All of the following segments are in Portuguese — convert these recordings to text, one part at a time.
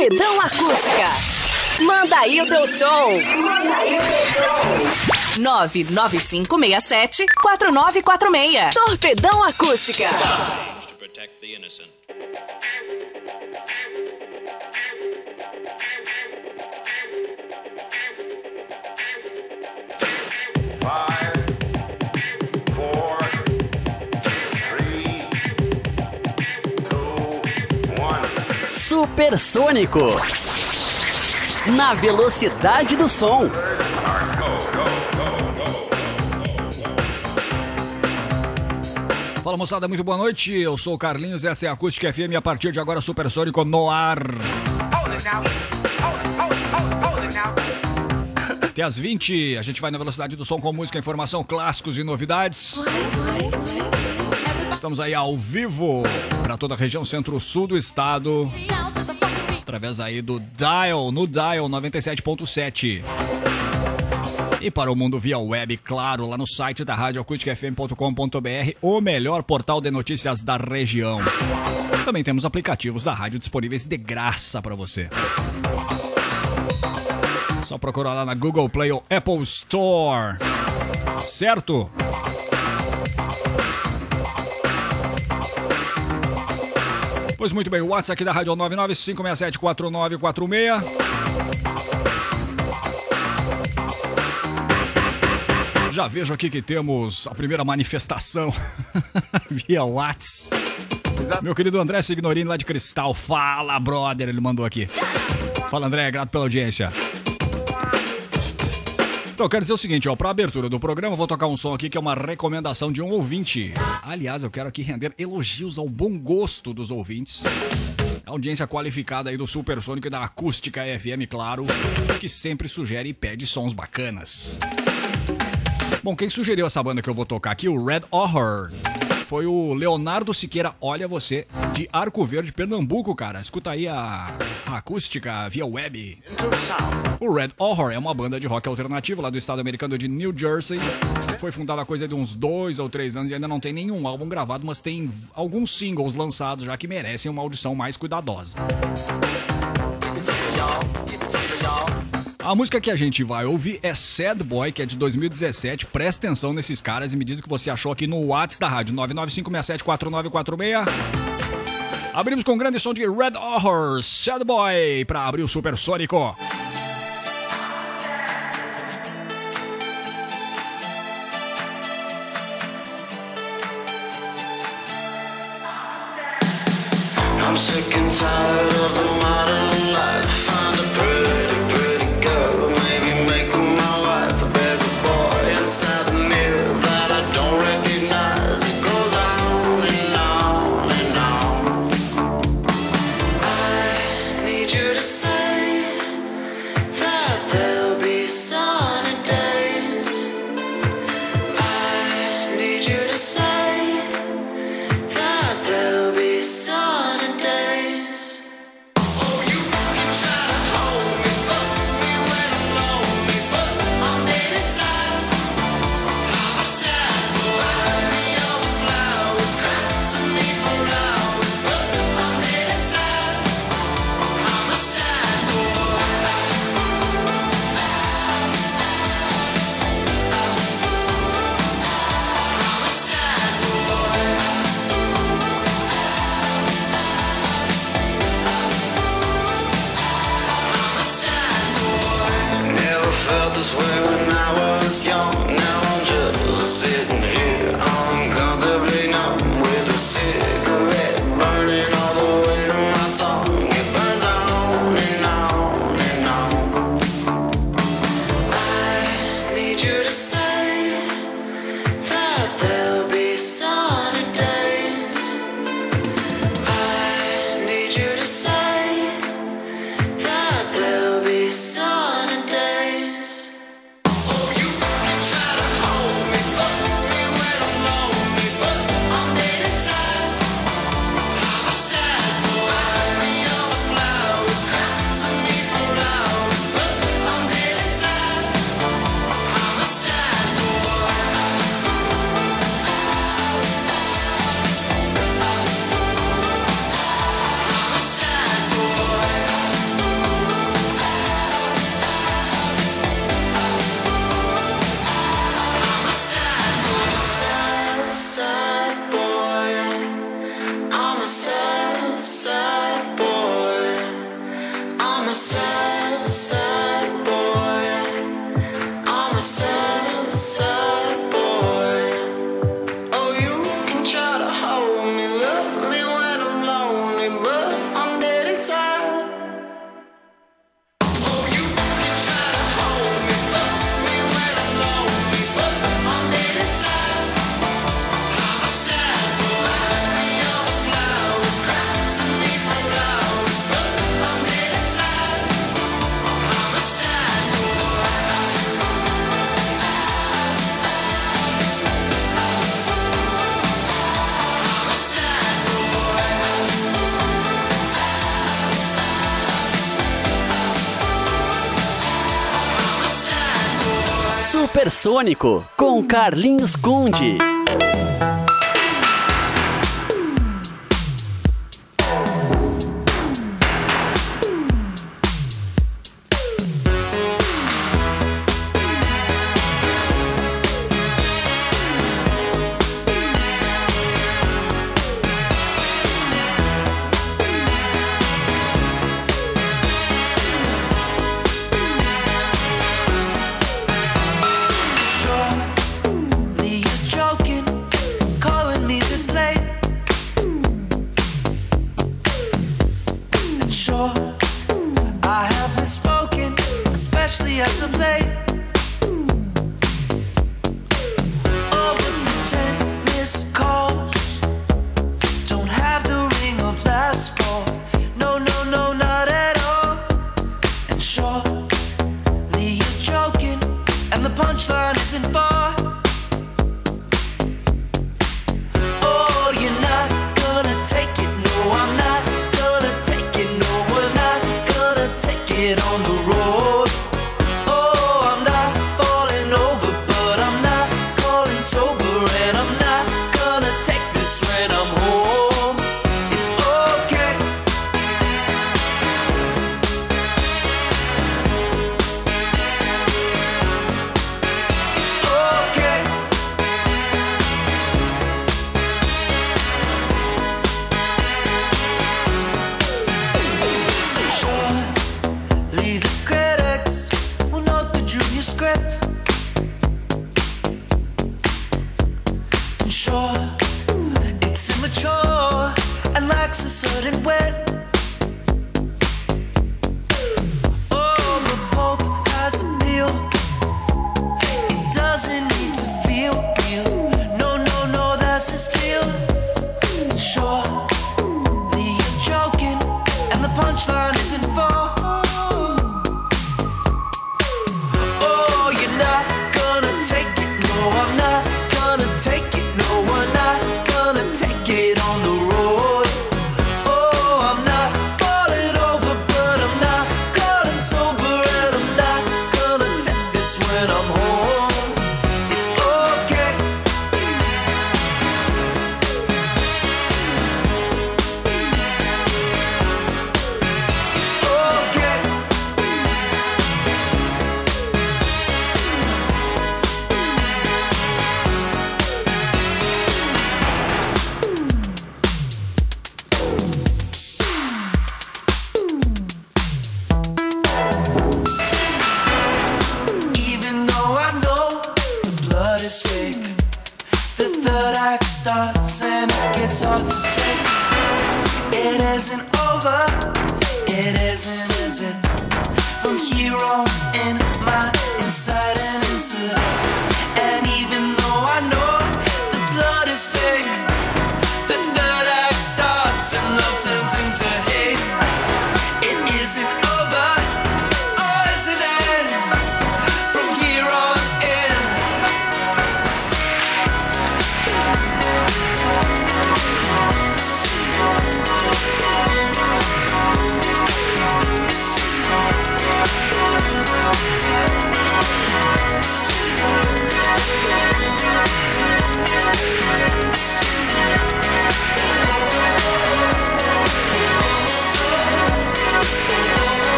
Torpedão Acústica. Manda aí o teu som. Manda aí o teu som. 99567 4946. Torpedão Acústica. protect the. Supersônico. Na velocidade do som. Fala moçada, muito boa noite. Eu sou o Carlinhos, essa é a Acústica FM. A partir de agora, Supersônico no ar. Até às 20, a gente vai na velocidade do som com música, informação, clássicos e novidades. Estamos aí ao vivo para toda a região centro-sul do estado. Através aí do Dial, no Dial 97.7. E para o mundo via web, claro, lá no site da radioacusticfm.com.br, o melhor portal de notícias da região. Também temos aplicativos da rádio disponíveis de graça para você. Só procurar lá na Google Play ou Apple Store. Certo? Pois muito bem, o WhatsApp aqui da Rádio é o 995674946. Já vejo aqui que temos a primeira manifestação via Whats. Meu querido André Signorini lá de Cristal. Fala, brother, ele mandou aqui. Fala, André, grato pela audiência. Então, eu quero dizer o seguinte, ó, pra abertura do programa, eu vou tocar um som aqui que é uma recomendação de um ouvinte. Aliás, eu quero aqui render elogios ao bom gosto dos ouvintes. A audiência qualificada aí do Supersônico e da Acústica FM, claro, que sempre sugere e pede sons bacanas. Bom, quem sugeriu essa banda que eu vou tocar aqui, o Red Horror, foi o Leonardo Siqueira Olha Você, de Arco Verde, Pernambuco, cara. Escuta aí a, a acústica via web. O Red Horror é uma banda de rock alternativo lá do estado americano de New Jersey. Foi fundada há coisa de uns dois ou três anos e ainda não tem nenhum álbum gravado, mas tem alguns singles lançados já que merecem uma audição mais cuidadosa. A música que a gente vai ouvir é Sad Boy, que é de 2017. Presta atenção nesses caras e me diz o que você achou aqui no WhatsApp da rádio 995674946. Abrimos com um grande som de Red Horror, Sad Boy, pra abrir o Supersônico. I'm sick and tired of Supersônico com Carlinhos Conde.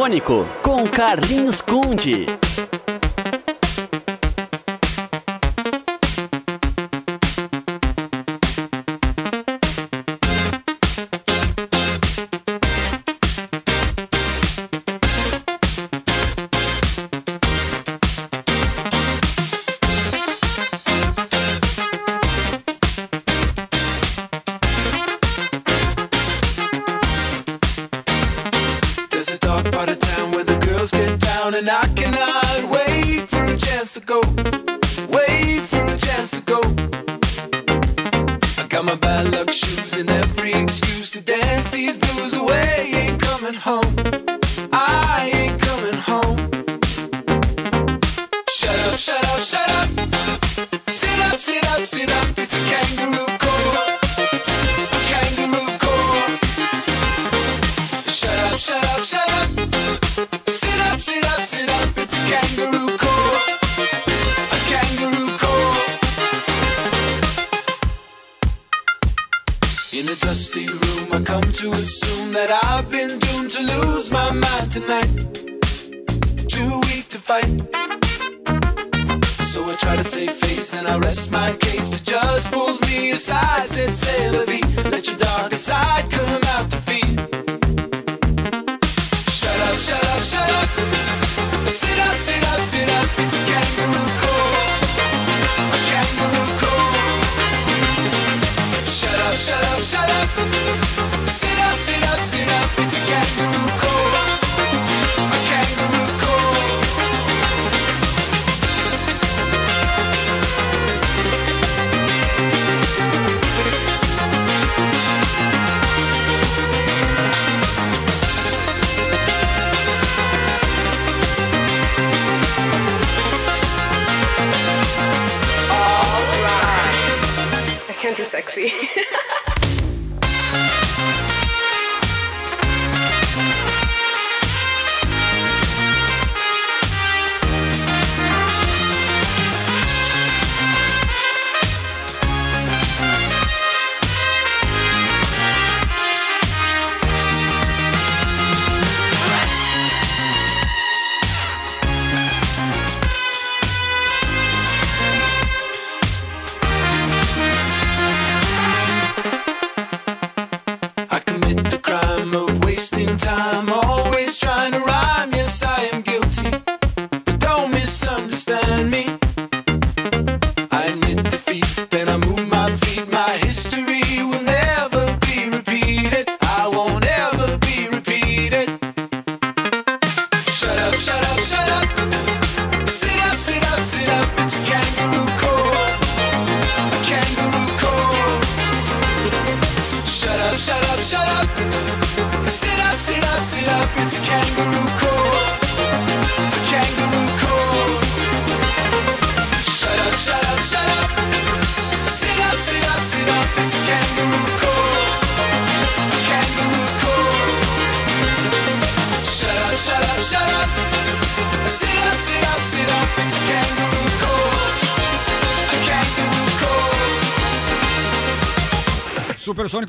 Supersônico com Carlinhos Conde.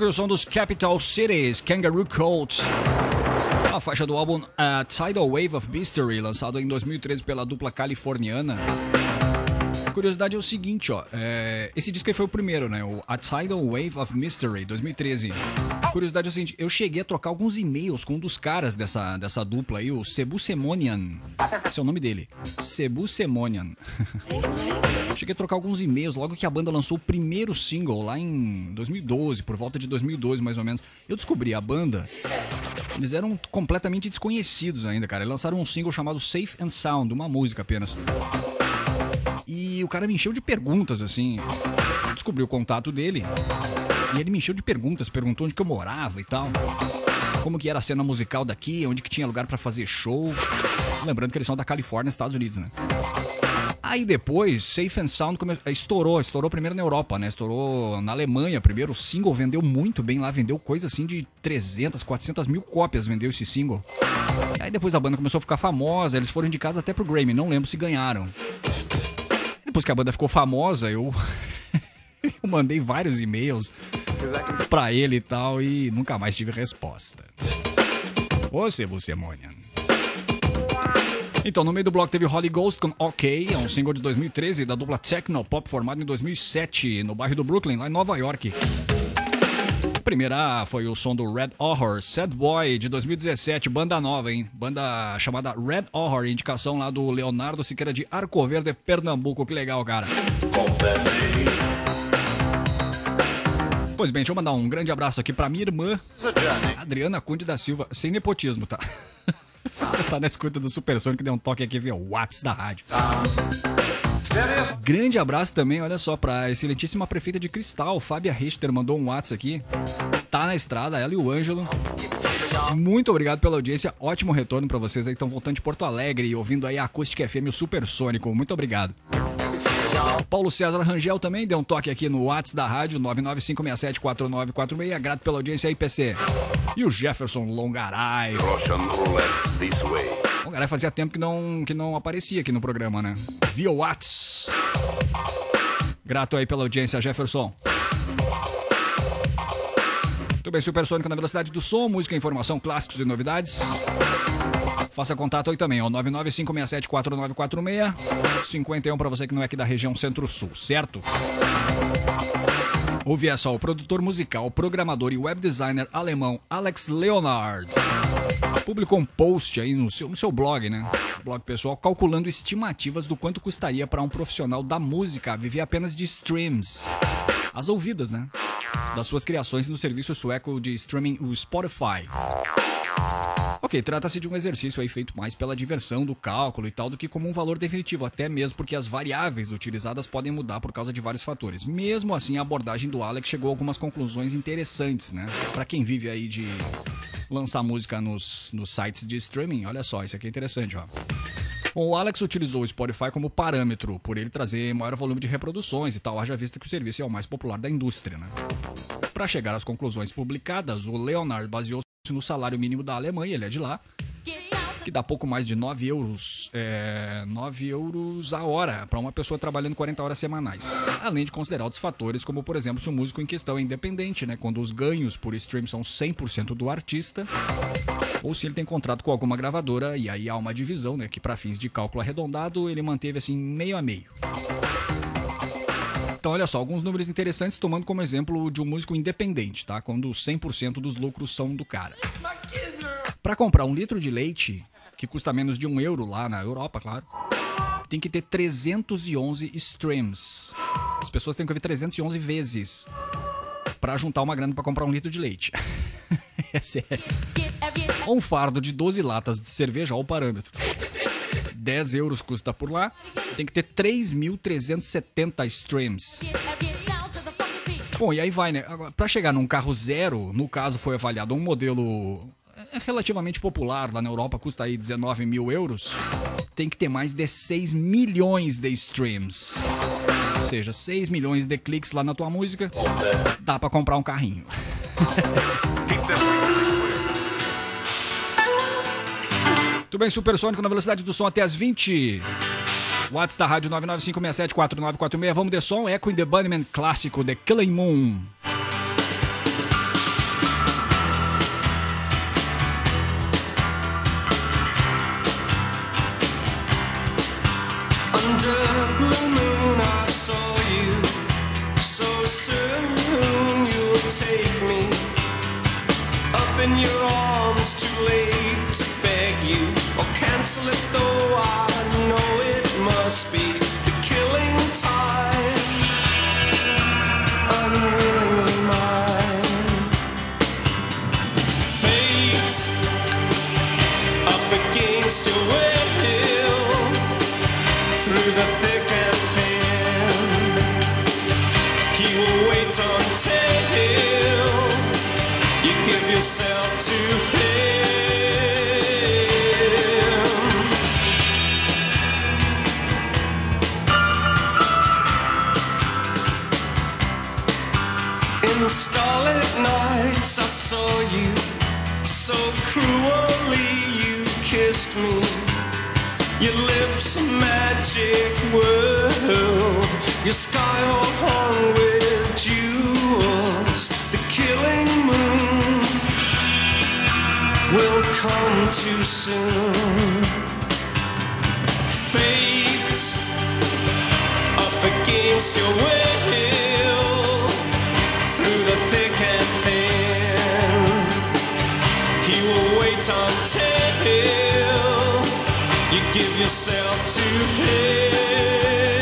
E o dos Capital Cities, Kangaroo Court. A faixa do álbum A Tidal Wave of Mystery, lançado em 2013 pela dupla californiana. A curiosidade é o seguinte, ó. é, esse disco foi o primeiro, né? O A Tidal Wave of Mystery, 2013. Curiosidade é o seguinte, eu cheguei a trocar alguns e-mails com um dos caras dessa, dessa dupla aí, o Cebu Semonian. Esse é o nome dele. Cebu Semonian. Cheguei a trocar alguns e-mails logo que a banda lançou o primeiro single lá em 2012, por volta de 2012 mais ou menos. Eu descobri a banda. Eles eram completamente desconhecidos ainda, cara. Eles lançaram um single chamado Safe and Sound, uma música apenas. E o cara me encheu de perguntas, assim. Descobri o contato dele. E ele me encheu de perguntas, perguntou onde que eu morava e tal. Como que era a cena musical daqui, onde que tinha lugar pra fazer show. Lembrando que eles são da Califórnia, Estados Unidos, né? Aí depois, Safe and Sound come... estourou, estourou primeiro na Europa, né? Estourou na Alemanha primeiro. O single vendeu muito bem lá, vendeu coisa assim de 300, 400 mil cópias vendeu esse single. Aí depois a banda começou a ficar famosa, eles foram indicados até pro Grammy, não lembro se ganharam. Depois que a banda ficou famosa, eu, eu mandei vários e-mails pra ele e tal e nunca mais tive resposta. Ô, Cebu Semonian. Então, no meio do bloco teve Holy Ghost com OK, é um single de 2013 da dupla Techno Pop formada em 2007 no bairro do Brooklyn, lá em Nova York. A primeira foi o som do Red Horror, Sad Boy, de 2017, banda nova, hein? Banda chamada Red Horror, indicação lá do Leonardo Siqueira de Arco Verde, Pernambuco. Que legal, cara. Pois bem, deixa eu mandar um grande abraço aqui pra minha irmã, Adriana Cunde da Silva, sem nepotismo, tá? tá na escuta do Supersônico que deu um toque aqui via Whats da rádio. Grande abraço também, olha só, pra excelentíssima prefeita de Cristal, Fábia Richter, mandou um Whats aqui. Tá na estrada, ela e o Ângelo. Muito obrigado pela audiência, ótimo retorno pra vocês aí, estão voltando de Porto Alegre e ouvindo aí a Acústica FM, o Supersônico. Muito obrigado. Paulo César Rangel também deu um toque aqui no Whats da rádio 995674946. Grato pela audiência aí, PC. E o Jefferson Longaray. Longaray fazia tempo que não, que não aparecia aqui no programa, né? Via Whats. Grato aí pela audiência, Jefferson. Muito bem, Supersônico na velocidade do som, música, informação, clássicos e novidades. Faça contato aí também, ó, 995674946, 51 para você que não é aqui da região Centro-Sul, certo? Ouve essa, o produtor musical, programador e web designer alemão Alex Leonard publicou um post aí no seu, no seu blog, né? Blog pessoal, calculando estimativas do quanto custaria para um profissional da música viver apenas de streams. As ouvidas, né? Das suas criações no serviço sueco de streaming, o Spotify. Ok, trata-se de um exercício aí feito mais pela diversão do cálculo e tal do que como um valor definitivo, até mesmo porque as variáveis utilizadas podem mudar por causa de vários fatores. Mesmo assim, a abordagem do Alex chegou a algumas conclusões interessantes, né? Para quem vive aí de lançar música nos, nos sites de streaming, olha só, isso aqui é interessante, ó. Bom, o Alex utilizou o Spotify como parâmetro, por ele trazer maior volume de reproduções e tal, haja vista que o serviço é o mais popular da indústria, né? Para chegar às conclusões publicadas, o Leonard baseou-se no salário mínimo da Alemanha, ele é de lá, que dá pouco mais de 9 euros, é, 9 euros a hora para uma pessoa trabalhando 40 horas semanais. Além de considerar outros fatores, como por exemplo se o músico em questão é independente, né, quando os ganhos por stream são 100% do artista, ou se ele tem contrato com alguma gravadora e aí há uma divisão, né, que para fins de cálculo arredondado ele manteve assim meio a meio. Então, olha só, alguns números interessantes tomando como exemplo de um músico independente, tá? Quando 100% dos lucros são do cara. Para comprar um litro de leite, que custa menos de um euro lá na Europa, claro, tem que ter 311 streams. As pessoas têm que ouvir 311 vezes para juntar uma grana para comprar um litro de leite. é sério. Um fardo de 12 latas de cerveja, olha o parâmetro. 10 euros custa por lá, tem que ter 3.370 streams. Bom, e aí vai, né? Pra chegar num carro zero, no caso foi avaliado um modelo é, relativamente popular lá na Europa, custa aí 19 mil euros, tem que ter mais de 6 milhões de streams. Ou seja, 6 milhões de cliques lá na tua música, dá pra comprar um carrinho. Tudo bem, Supersônico na velocidade do som até as 20. WhatsApp da rádio 995674946. Vamos de som. Echo in the Bunnyman clássico The Killing Moon. Your arms. Too late to beg you or cancel it, though I know it must be the killing time. Unwillingly mine. Fate up against your will through the thick and thin. He will wait until magic world. Your sky all hung with come too soon. Fate up against your will. Through the thick and thin. He will wait until you give yourself to him.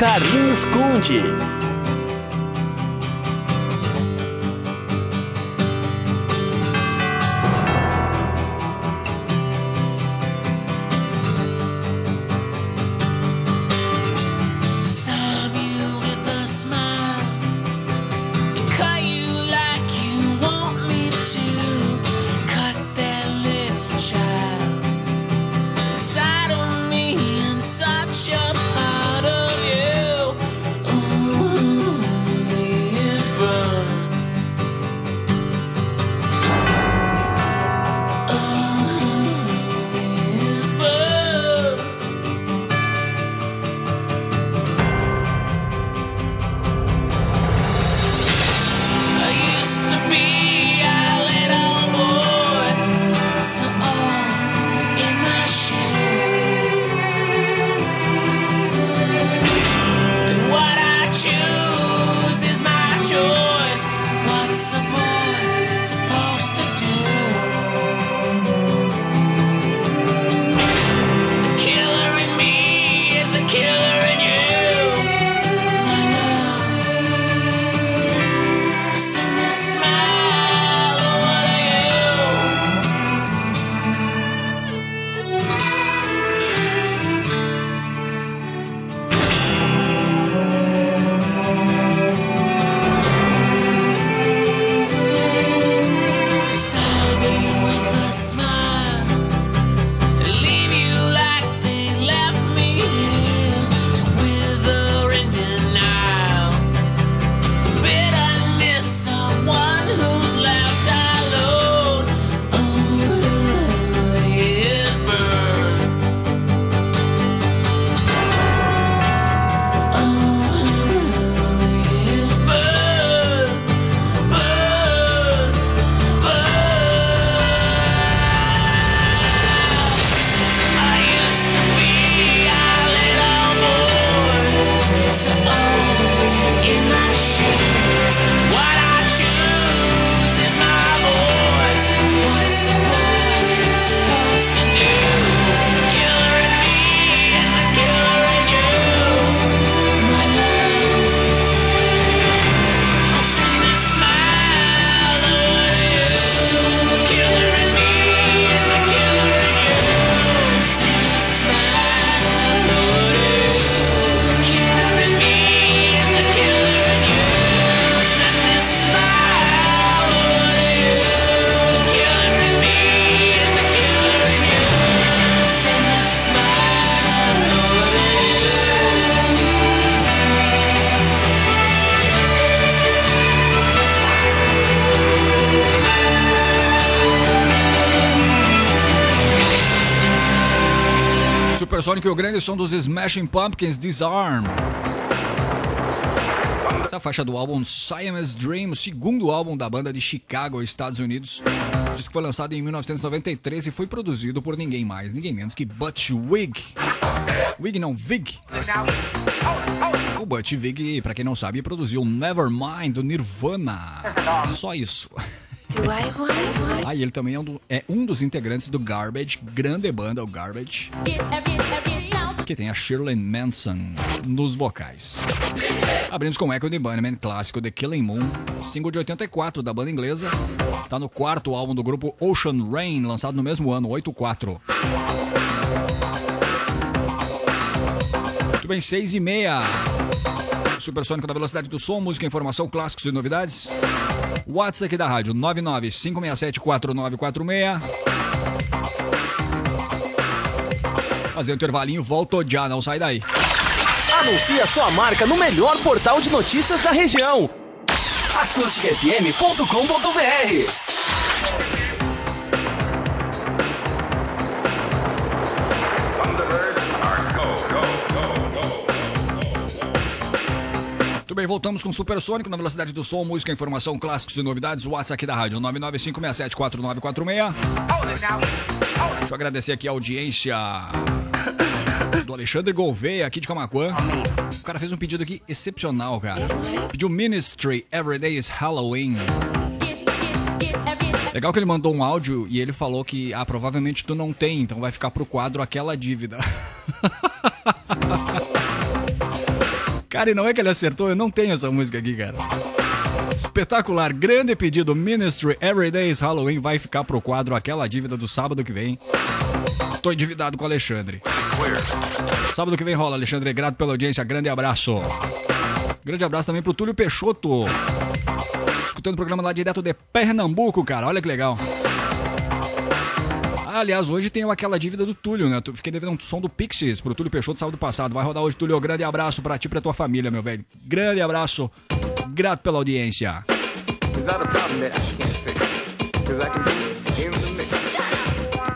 Carlinhos Conde. Supersonic e o grande som dos Smashing Pumpkins Disarm. Essa faixa do álbum Siamese Dream, o segundo álbum da banda de Chicago, Estados Unidos, diz que foi lançado em 1993 e foi produzido por ninguém mais, ninguém menos que Butch Vig. Vig não, Vig. O Butch Vig, pra quem não sabe, produziu Nevermind do Nirvana. Só isso. Ah, e ele também é um, do- é um dos integrantes do Garbage, grande banda, o Garbage, que tem a Shirley Manson nos vocais. Abrimos com Echo the Bunnyman, clássico The Killing Moon, single de 84 da banda inglesa. Tá no quarto álbum do grupo Ocean Rain, lançado no mesmo ano, 84. Muito bem, 6 e meia. Supersônico na velocidade do som, música, informação, clássicos e novidades. WhatsApp aqui da rádio 995674946. Fazer um intervalinho, volto já, não sai daí. Anuncie a sua marca no melhor portal de notícias da região. acusticfm.com.br Muito bem, voltamos com Supersônico na velocidade do som, música, informação, clássicos e novidades. WhatsApp aqui da rádio 995674946. Deixa eu agradecer aqui a audiência do Alexandre Gouveia, aqui de Camacuã. O cara fez um pedido aqui excepcional, cara. Pediu Ministry Everyday is Halloween. Legal que ele mandou um áudio e ele falou que, ah, provavelmente tu não tem, então vai ficar pro quadro aquela dívida. Cara, e não é que ele acertou, eu não tenho essa música aqui, cara. Espetacular, grande pedido. Ministry Everyday's Halloween vai ficar pro quadro aquela dívida do sábado que vem. Tô endividado com o Alexandre. Sábado que vem rola, Alexandre. Grato pela audiência, grande abraço. Grande abraço também pro Túlio Peixoto. Escutando o programa lá direto de Pernambuco, cara. Olha que legal. Ah, aliás, hoje tem aquela dívida do Túlio, né? Fiquei devendo um som do Pixies pro Túlio Peixoto sábado passado. Vai rodar hoje, Túlio. Grande abraço pra ti e pra tua família, meu velho. Grande abraço. Grato pela audiência.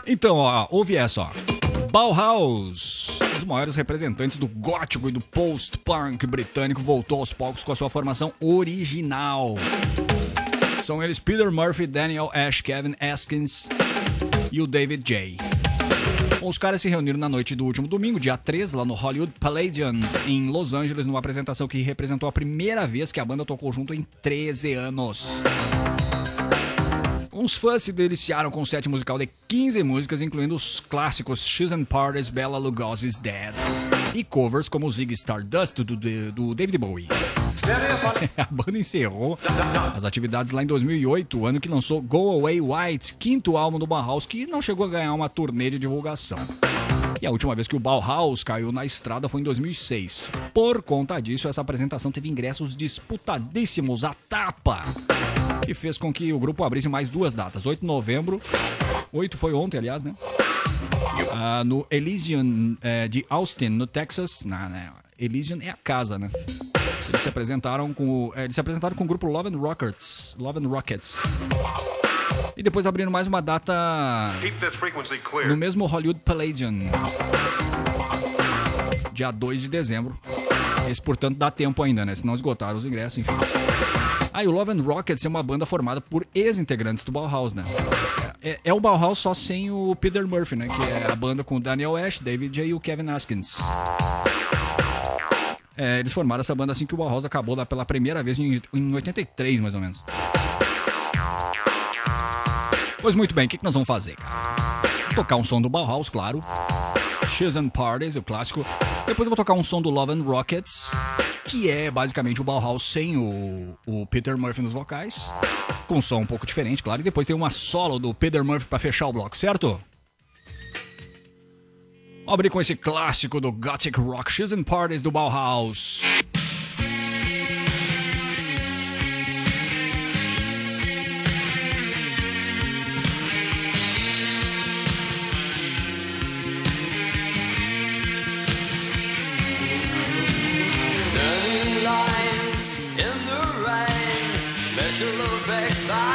Então, ó, ouve essa, ó. Bauhaus, um dos maiores representantes do gótico e do post-punk britânico, voltou aos palcos com a sua formação original. São eles Peter Murphy, Daniel Ash, Kevin Askins e o David J. Os caras se reuniram na noite do último domingo, dia 3, lá no Hollywood Palladium, em Los Angeles, numa apresentação que representou a primeira vez que a banda tocou junto em 13 anos. Uns fãs se deliciaram com o set musical de 15 músicas, incluindo os clássicos Shoes and Parties, Bella Lugosi's Dead e covers como Ziggy Stardust do, do, do David Bowie. A banda encerrou as atividades lá em 2008, o ano que lançou Go Away White, quinto álbum do Bauhaus, que não chegou a ganhar uma turnê de divulgação. E a última vez que o Bauhaus caiu na estrada foi em 2006. Por conta disso, essa apresentação teve ingressos disputadíssimos à tapa e fez com que o grupo abrisse mais duas datas. 8 de novembro, 8 foi ontem, aliás, né? Ah, no Elysian eh, de Austin, no Texas. Na, na- Elysian é a casa, né? Eles se apresentaram com o, eh, eles se apresentaram com o grupo Love and Rockets, Love and Rockets. E depois abriram mais uma data no mesmo Hollywood Palladium. Dia 2 de dezembro. Esse, portanto, dá tempo ainda, né? Se não esgotaram os ingressos, enfim. Ah, e o Love and Rockets é uma banda formada por ex-integrantes do Bauhaus, né? É, é o Bauhaus só sem o Peter Murphy, né? Que é a banda com o Daniel Ash, David J. e o Kevin Askins. É, eles formaram essa banda assim que o Bauhaus acabou lá pela primeira vez em, em 83, mais ou menos. Pois muito bem, o que, que nós vamos fazer, cara? Tocar um som do Bauhaus, claro. Shoes and Parties, o clássico. Depois eu vou tocar um som do Love and Rockets, que é basicamente o Bauhaus sem o, o Peter Murphy nos vocais. Com um som um pouco diferente, claro. E depois tem uma solo do Peter Murphy pra fechar o bloco, certo? Abrir com esse clássico do Gothic Rock Shoes and Parties do Bauhaus. In. Special effects by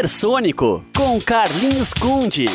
Supersônico com Carlinhos Conde.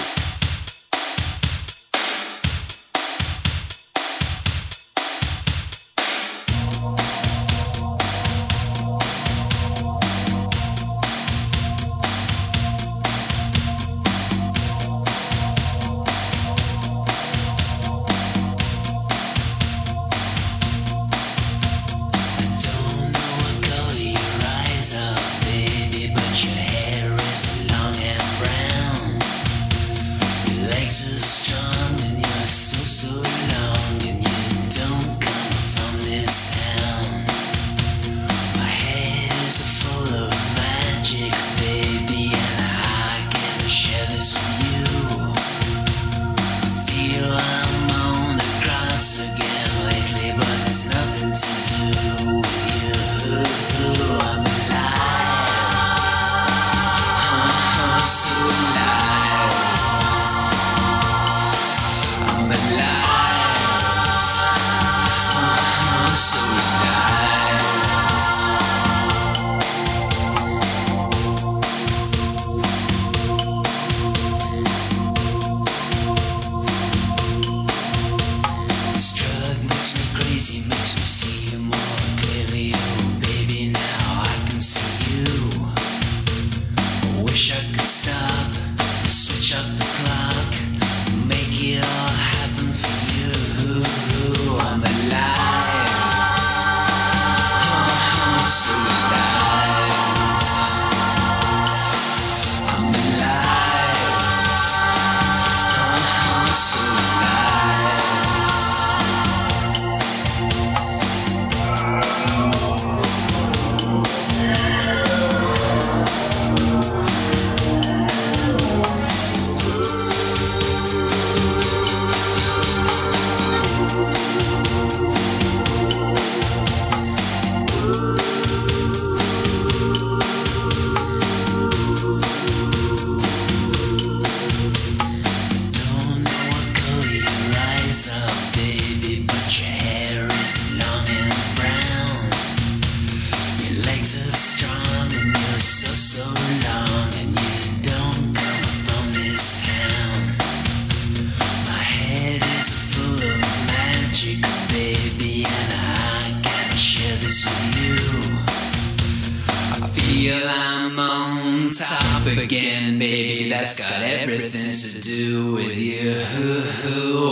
again, baby. That's got everything to do with you.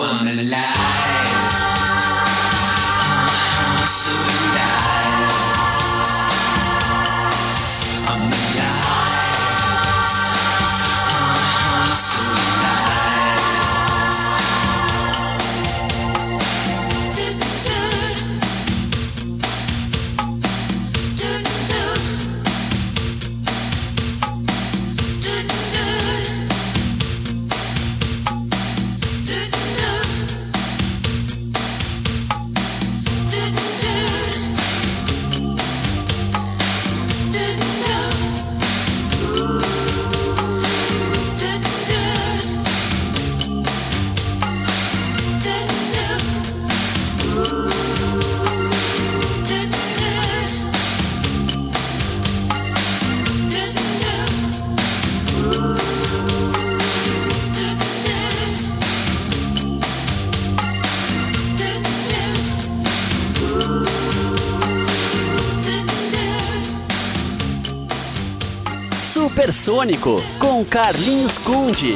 I'm alive. Sônico, com Carlinhos Conde.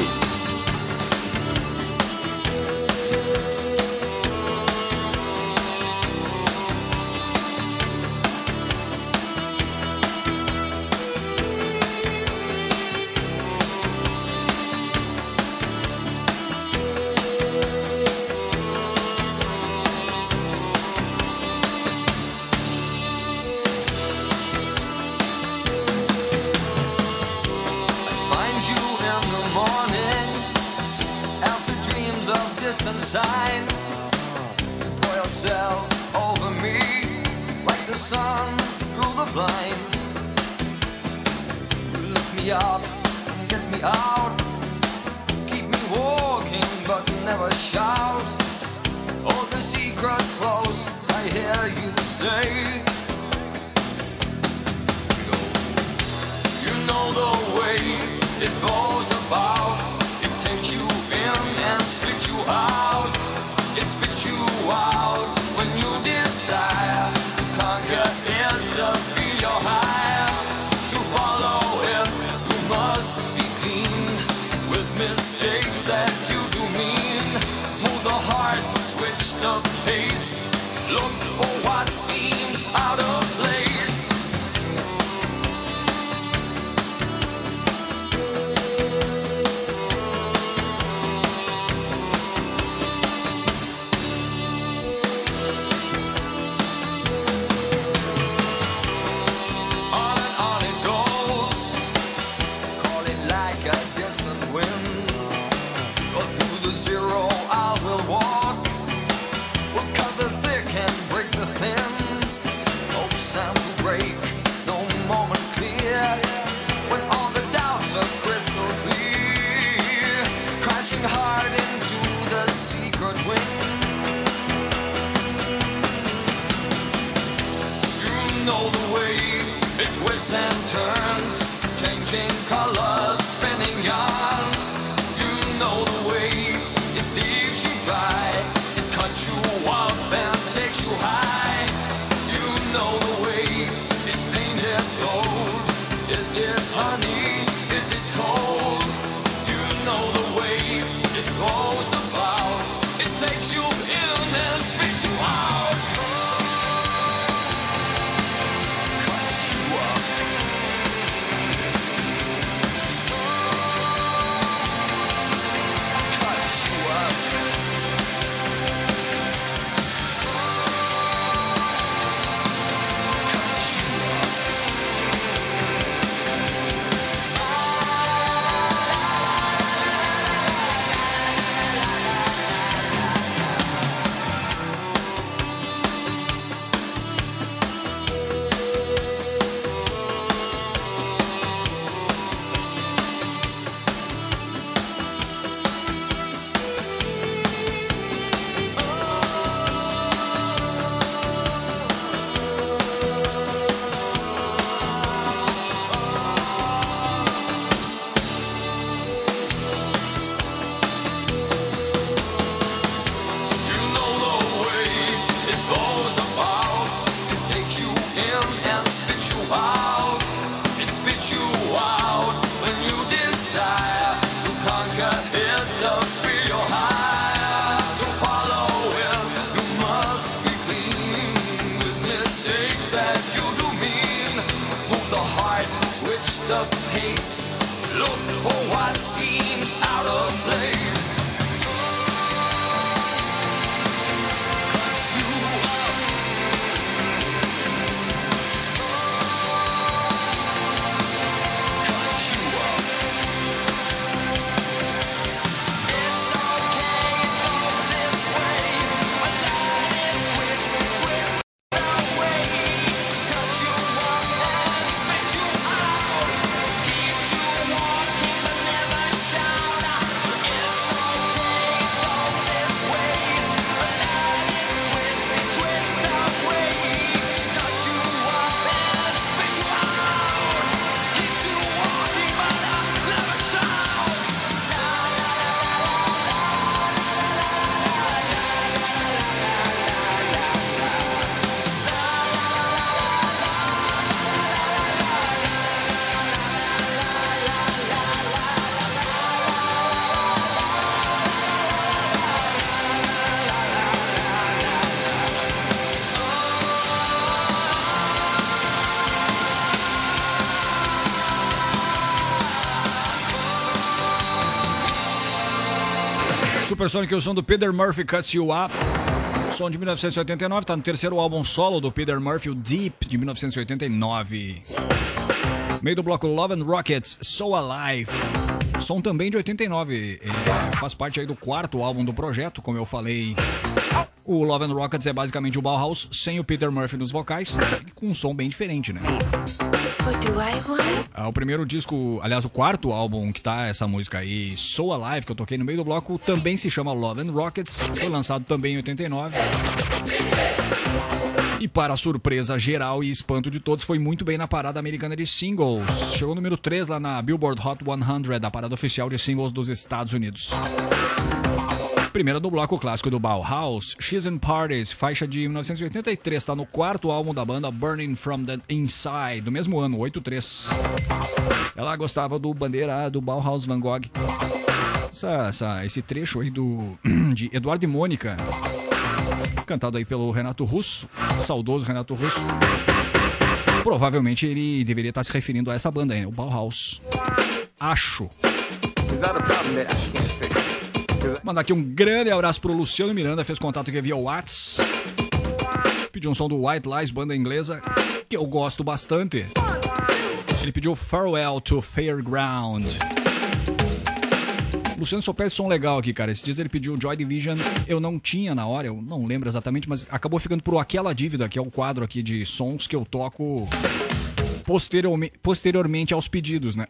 Supersonic, o som do Peter Murphy Cuts You Up. Som de 1989, tá no terceiro álbum solo do Peter Murphy, o Deep, de 1989. Meio do bloco Love and Rockets, So Alive. Som também de 89. é, faz parte aí do quarto álbum do projeto, como eu falei. O Love and Rockets é basicamente o Bauhaus sem o Peter Murphy nos vocais, com um som bem diferente, né? Ah, o primeiro disco, aliás, o quarto álbum que tá essa música aí, So Alive, que eu toquei no meio do bloco, também se chama Love and Rockets, foi lançado também em 89. E para surpresa geral e espanto de todos, foi muito bem na parada americana de singles. Chegou número 3 lá na Billboard Hot 100, a parada oficial de singles dos Estados Unidos. Primeira do bloco clássico do Bauhaus, She's in Parties, faixa de 1983, está no quarto álbum da banda Burning from the Inside, do mesmo ano, 83. Ela gostava do bandeira do Bauhaus Van Gogh. Essa, essa- esse trecho aí do, de Eduardo e Mônica, cantado aí pelo Renato Russo, saudoso Renato Russo. Provavelmente ele deveria estar se referindo a essa banda aí, né, o Bauhaus. Acho. Mandar aqui um grande abraço pro Luciano Miranda, fez contato aqui via Whats. Pediu um som do White Lies, banda inglesa, que eu gosto bastante. Ele pediu Farewell to Fairground. Luciano só pede som legal aqui, cara. Esses dias ele pediu Joy Division. Eu não tinha na hora, eu não lembro exatamente, mas acabou ficando por Aquela Dívida, que é o quadro aqui de sons que eu toco posteriorme- posteriormente aos pedidos, né?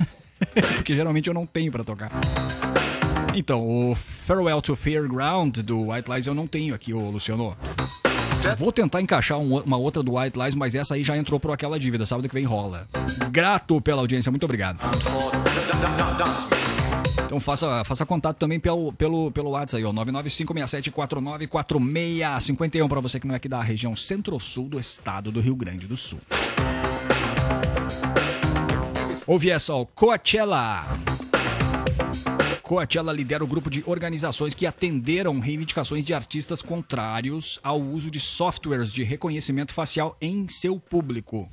Porque geralmente eu não tenho pra tocar. Então, o Farewell to Fairground do White Lies eu não tenho aqui, ô Luciano. Vou tentar encaixar um- uma outra do White Lies, mas essa aí já entrou por aquela dívida. Sábado que vem rola. Grato pela audiência, muito obrigado. Então faça, faça contato também pelo, pelo, pelo WhatsApp aí, ó, 99567494651 para você que não é aqui da região centro-sul do estado do Rio Grande do Sul. Ouve essa, ó, Coachella. Coachella lidera o grupo de organizações que atenderam reivindicações de artistas contrários ao uso de softwares de reconhecimento facial em seu público.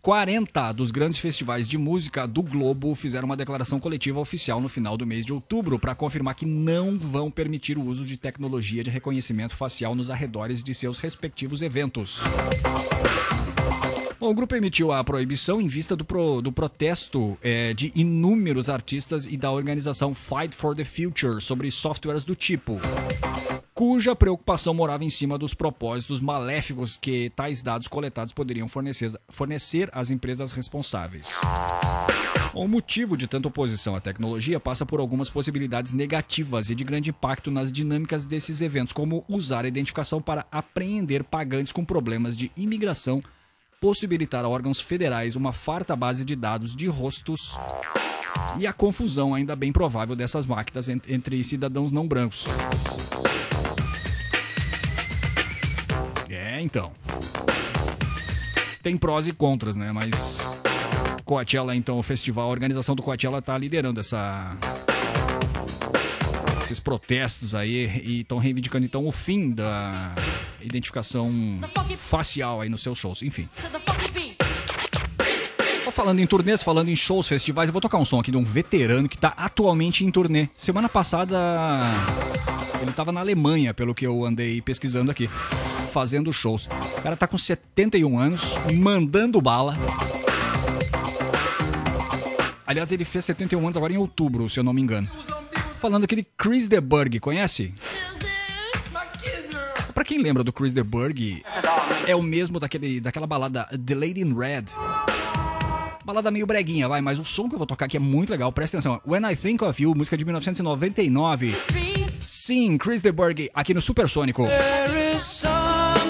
40 dos grandes festivais de música do globo fizeram uma declaração coletiva oficial no final do mês de outubro para confirmar que não vão permitir o uso de tecnologia de reconhecimento facial nos arredores de seus respectivos eventos. Bom, o grupo emitiu a proibição em vista do, pro- do protesto eh, de inúmeros artistas e da organização Fight for the Future sobre softwares do tipo, cuja preocupação morava em cima dos propósitos maléficos que tais dados coletados poderiam fornecer, fornecer às empresas responsáveis. O motivo de tanta oposição à tecnologia passa por algumas possibilidades negativas e de grande impacto nas dinâmicas desses eventos, como usar a identificação para apreender pagantes com problemas de imigração, possibilitar a órgãos federais uma farta base de dados de rostos e a confusão ainda bem provável dessas máquinas en- entre cidadãos não brancos. É, então. Tem prós e contras, né? Mas Coachella, então, o festival, a organização do Coachella tá liderando essa esses protestos aí e estão reivindicando então o fim da identificação facial aí nos seus shows, enfim. Vou Falando em turnês, falando em shows, festivais, eu vou tocar um som aqui de um veterano que tá atualmente em turnê. Semana passada ele tava na Alemanha, pelo que eu andei pesquisando aqui, fazendo shows. O cara tá com 71 anos, mandando bala. Aliás, ele fez 71 anos agora em outubro, se eu não me engano. Falando aqui de Chris DeBurg, conhece? Pra quem lembra do Chris DeBurg, é o mesmo daquele, daquela balada The Lady in Red. Balada meio breguinha, vai, mas o som que eu vou tocar aqui é muito legal, presta atenção. When I Think of You, música de 1999. Sim, Chris DeBurg, aqui no Supersônico. There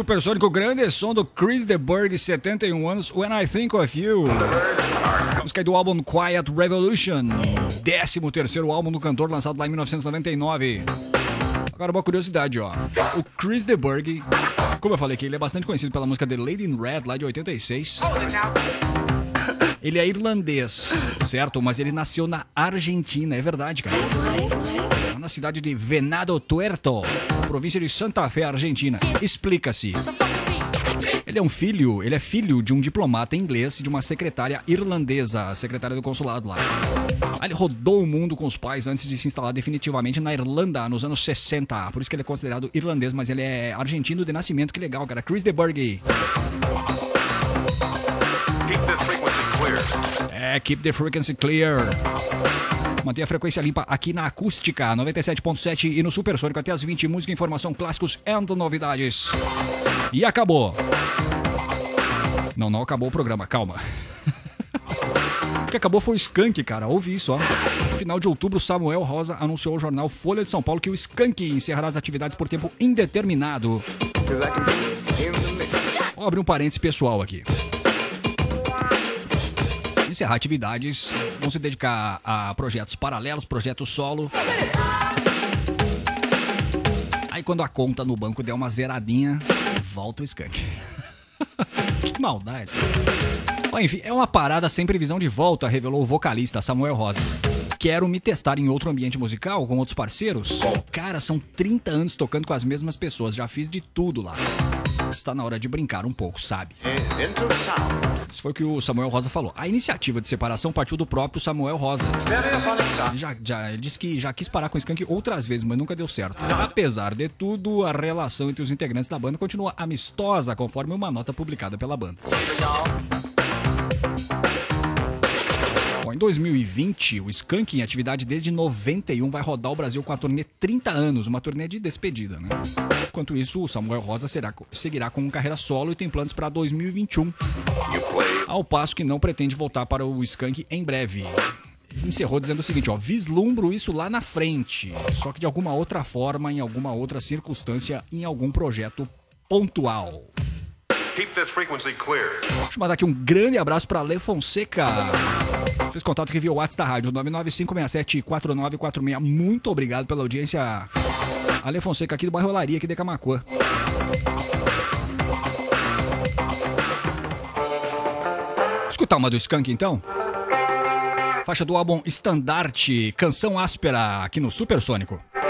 Supersônico grande som do Chris DeBurg, 71 anos, When I Think of You. Música aí do álbum Quiet Revolution, 13 terceiro álbum do cantor lançado lá em 1999. Agora uma curiosidade, ó. O Chris DeBurg, como eu falei aqui, ele é bastante conhecido pela música The Lady in Red, lá de 86. Ele é irlandês, certo? Mas ele nasceu na Argentina, é verdade, cara. Cidade de Venado Tuerto, província de Santa Fé, Argentina. Explica-se. Ele é um filho, ele é filho de um diplomata inglês e de uma secretária irlandesa, secretária do consulado lá. Aí Ele rodou o mundo com os pais antes de se instalar definitivamente na Irlanda nos anos 60. Por isso que ele é considerado irlandês, mas ele é argentino de nascimento. Que legal, cara. Chris DeBurg. Keep this frequency clear. É, keep the frequency clear. Mantenha a frequência limpa aqui na Acústica 97.7 e no Supersônico até as 20. Música, informação, clássicos e novidades. E acabou. Não, não acabou o programa, calma. O que acabou foi o Skank, cara. Ouvi isso, ó. No final de outubro, Samuel Rosa anunciou ao jornal Folha de São Paulo que o Skank encerrará as atividades por tempo indeterminado. Vou abrir um parênteses pessoal aqui. Encerrar atividades, vão se dedicar a projetos paralelos, projetos solo. Aí quando a conta no banco der uma zeradinha, volta o Skank. que maldade. Bom, enfim, é uma parada sem previsão de volta, revelou o vocalista Samuel Rosa. Quero me testar em outro ambiente musical, com outros parceiros? Cara, são 30 anos tocando com as mesmas pessoas, já fiz de tudo lá. Está na hora de brincar um pouco, sabe? Isso foi o que o Samuel Rosa falou. A iniciativa de separação partiu do próprio Samuel Rosa. Ele, já, já- ele disse que já quis parar com o Skank outras vezes, mas nunca deu certo. Apesar de tudo, a relação entre os integrantes da banda continua amistosa, conforme uma nota publicada pela banda. Em 2020, o Skank, em atividade desde 91, vai rodar o Brasil com a turnê 30 anos, uma turnê de despedida, né? Enquanto isso, o Samuel Rosa será- seguirá com carreira solo e tem planos para 2021, ao passo que não pretende voltar para o Skank em breve. Encerrou dizendo o seguinte, ó, vislumbro isso lá na frente, só que de alguma outra forma, em alguma outra circunstância, em algum projeto pontual. Keep frequency clear. Deixa eu mandar aqui um grande abraço para Le Fonseca. Fez contato aqui via WhatsApp da rádio 995674946. Muito obrigado pela audiência. Ale Fonseca aqui do bairro Olaria, aqui de Camacuã. Escutar uma do Skank então? Faixa do álbum Estandarte, Canção Áspera, aqui no Supersônico. Não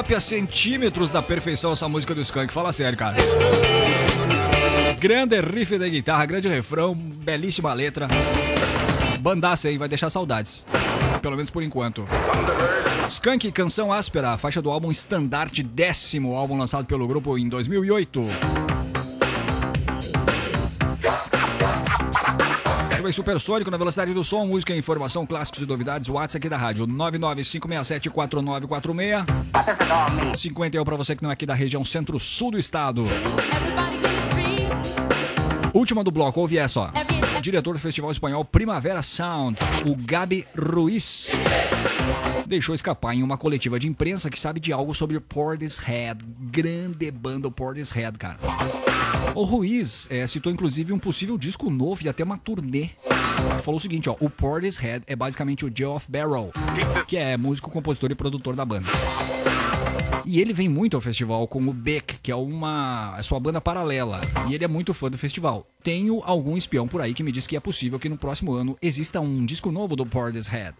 tira o pop a centímetros da perfeição essa música do Skank. Fala sério, cara. Grande riff de guitarra, grande refrão, belíssima letra. Bandaça aí, vai deixar saudades. Pelo menos por enquanto. Skank, Canção Áspera, faixa do álbum Standard, décimo álbum lançado pelo grupo em 2008. Bem, Supersônico, na velocidade do som, música, informação, clássicos e novidades. WhatsApp aqui da rádio, 995674946. 51 para você que não é aqui da região centro-sul do estado. Última do bloco, ouve essa, ó. Diretor do festival espanhol Primavera Sound, o Gabi Ruiz, deixou escapar em uma coletiva de imprensa que sabe de algo sobre Portishead. Grande banda Portishead, cara. O Ruiz eh, citou inclusive um possível disco novo e até uma turnê. Falou o seguinte, ó, o Portishead é basicamente o Geoff Barrow, que é músico, compositor e produtor da banda. E ele vem muito ao festival com o Beck, que é uma é sua banda paralela. E ele é muito fã do festival. Tenho algum espião por aí que me diz que é possível que no próximo ano exista um disco novo do Portishead.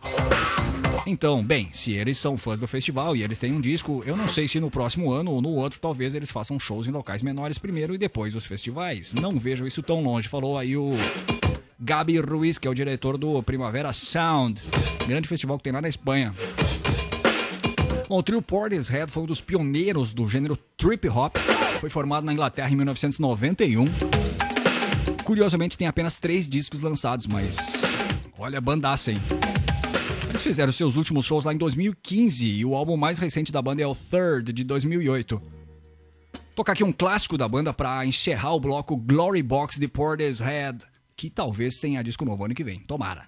Então, bem, se eles são fãs do festival e eles têm um disco, eu não sei se no próximo ano ou no outro talvez eles façam shows em locais menores primeiro e depois os festivais. Não vejo isso tão longe, falou aí o Gabi Ruiz, que é o diretor do Primavera Sound, grande festival que tem lá na Espanha. Bom, o trio Portishead foi um dos pioneiros do gênero trip hop. Foi formado na Inglaterra em 1991. Curiosamente, tem apenas três discos lançados, mas olha, bandaça, hein? Fizeram seus últimos shows lá em 2015 e o álbum mais recente da banda é o Third, de 2008. Tocar aqui um clássico da banda para encerrar o bloco Glory Box de Portishead, que talvez tenha disco novo ano que vem. Tomara.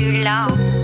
Too long.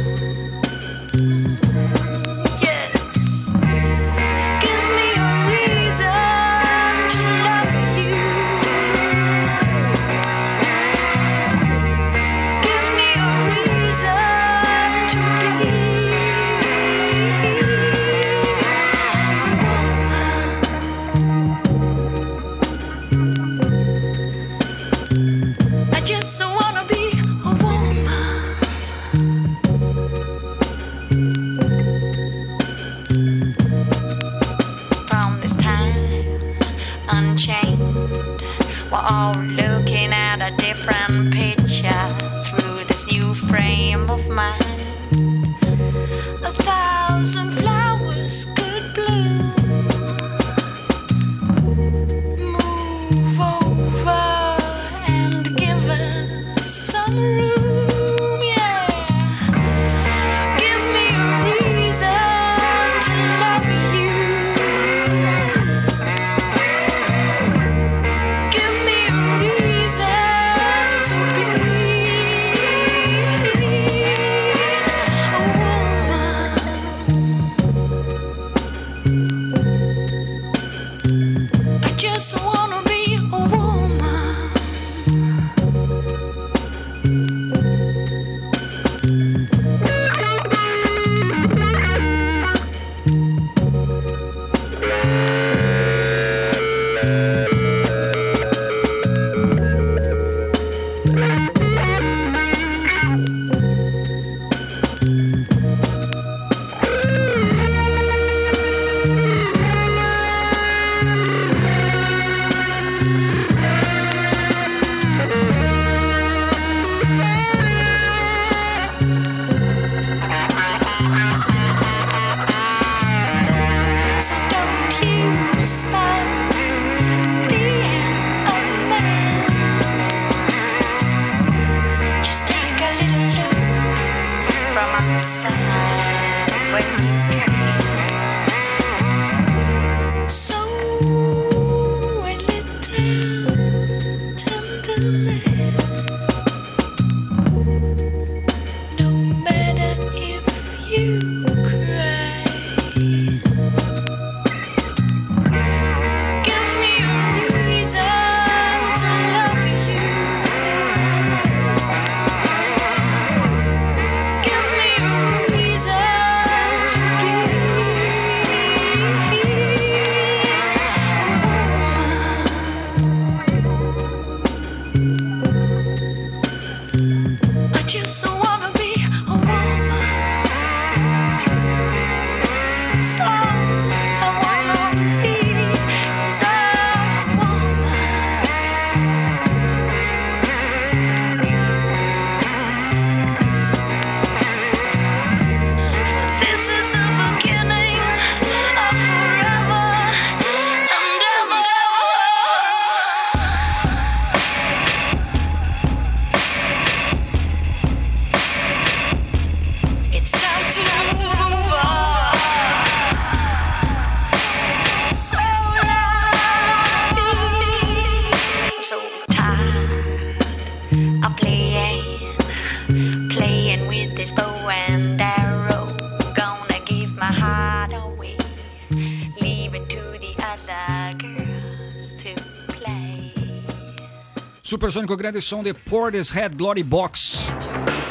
Supersônico Grande Som de Portishead Glory Box.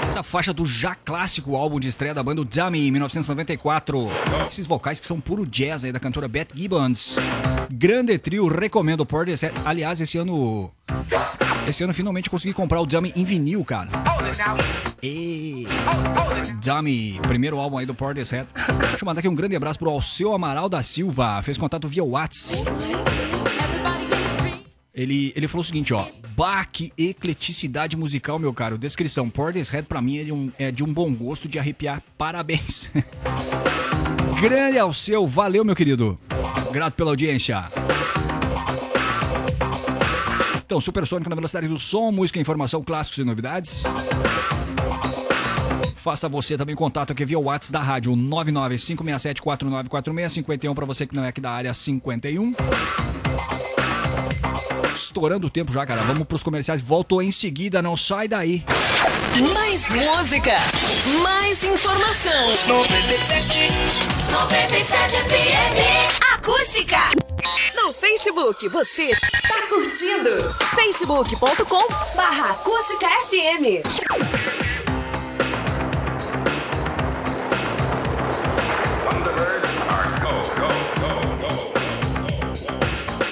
Essa faixa do já clássico álbum de estreia da banda Dummy, em 1994. Esses vocais que são puro jazz aí da cantora Beth Gibbons. Grande trio, recomendo o Portishead. Aliás, esse ano... Esse ano finalmente consegui comprar o Dummy em vinil, cara. E... Dummy, primeiro álbum aí do Portishead. Deixa eu mandar aqui um grande abraço pro Alceu Amaral da Silva. Fez contato via Whats. Ele, ele falou o seguinte, ó. Bah, que ecleticidade musical, meu caro. Descrição. Portishead pra mim é de um, é de um bom gosto de arrepiar. Parabéns. Grande ao seu. Valeu, meu querido. Grato pela audiência. Então, Supersônico na velocidade do som, música, informação, clássicos e novidades. Faça você também contato aqui via WhatsApp da rádio 995674946 51 para você que não é aqui da área 51. Estourando o tempo já, cara. Vamos pros comerciais. Volto em seguida, não sai daí. Mais música, mais informação. 97 FM. Acústica. No Facebook, você tá curtindo. facebook.com barra acústica FM.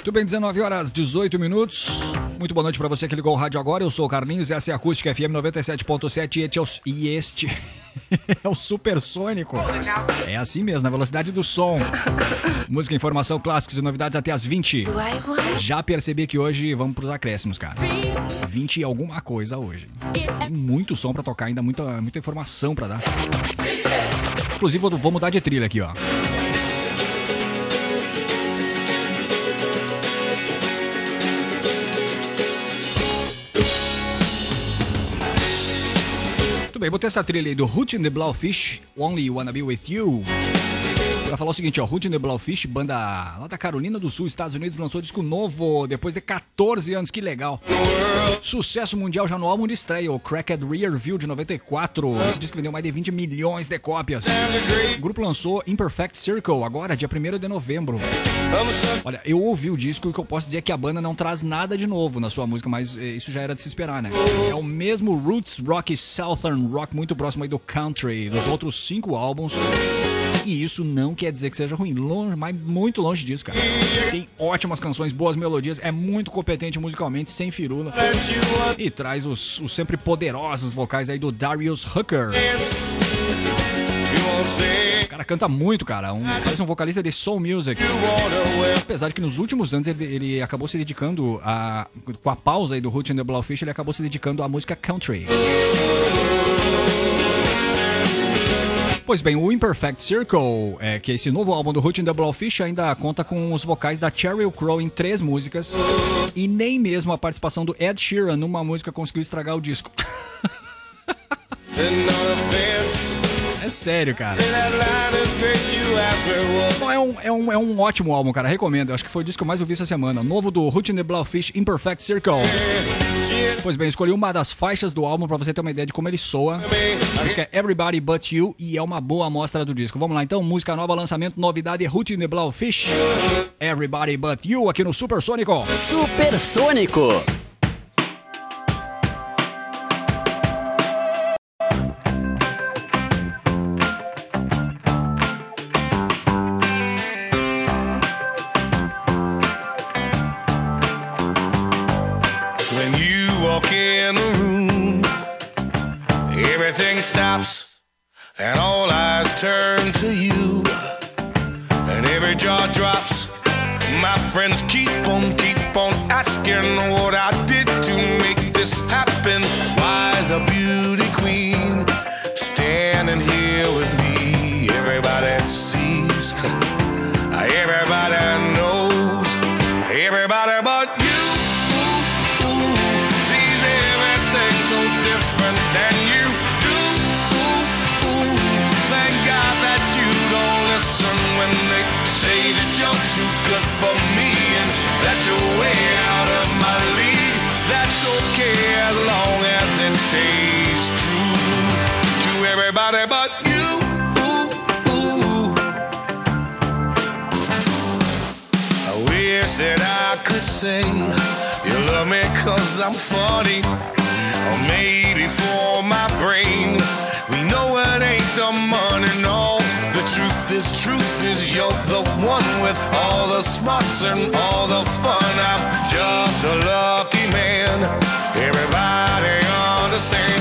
Muito bem, 19 horas 18 minutos. Muito boa noite pra você que ligou o rádio agora. Eu sou o Carlinhos e essa é a Acústica FM 97.7 e este é o- e este é o Supersônico. É assim mesmo, na velocidade do som. Música, informação, clássicos e novidades até as 20. Já percebi que hoje vamos pros acréscimos, cara. 20 e alguma coisa hoje. Tem muito som pra tocar ainda, muita, muita informação pra dar. Inclusive, vou mudar de trilha aqui, ó. Bem, botei essa trilha aí do Hootin' the Blowfish, Only Wanna Be With You. Pra falar o seguinte, ó, the Blowfish, banda lá da Carolina do Sul, Estados Unidos, lançou disco novo depois de 14 anos, que legal. Sucesso mundial já no álbum de estreia, o Cracked Rear View de 94. Esse disco vendeu mais de 20 milhões de cópias. O grupo lançou Imperfect Circle agora, dia 1 de novembro. Olha, eu ouvi o disco e que eu posso dizer é que a banda não traz nada de novo na sua música, mas eh, isso já era de se esperar, né? É o mesmo roots rock, southern rock, muito próximo aí do country, dos outros cinco álbuns. E isso não quer dizer que seja ruim, longe, mas muito longe disso, cara. Tem ótimas canções, boas melodias, é muito competente musicalmente, sem firula. E traz os, os sempre poderosos vocais aí do Darius Hooker. O cara canta muito, cara. Um, parece um vocalista de soul music. Apesar de que nos últimos anos ele, ele acabou se dedicando a. Com a pausa aí do Hootin' the Blowfish, ele acabou se dedicando à música country. Pois bem, o Imperfect Circle, é, que é esse novo álbum do Hootin' the Blowfish, ainda conta com os vocais da Cheryl Crow em três músicas. E nem mesmo a participação do Ed Sheeran numa música conseguiu estragar o disco. É sério, cara. Bom, é, um, é, um, é um ótimo álbum, cara. Recomendo. Acho que foi o disco que eu mais ouvi essa semana. Novo do Hootin' the Blowfish Imperfect Circle. Pois bem, escolhi uma das faixas do álbum pra você ter uma ideia de como ele soa. A música é Everybody But You e é uma boa amostra do disco. Vamos lá então, música nova, lançamento, novidade, Hootin' the Blowfish. Everybody But You aqui no Supersônico. Supersônico. And all eyes turn to you. And every jaw drops. My friends keep on, keep on asking what I did to make say you love me cause I'm funny. Or maybe for my brain. We know it ain't the money, no. The truth is, truth is, you're the one with all the smarts and all the fun. I'm just a lucky man. Everybody understands,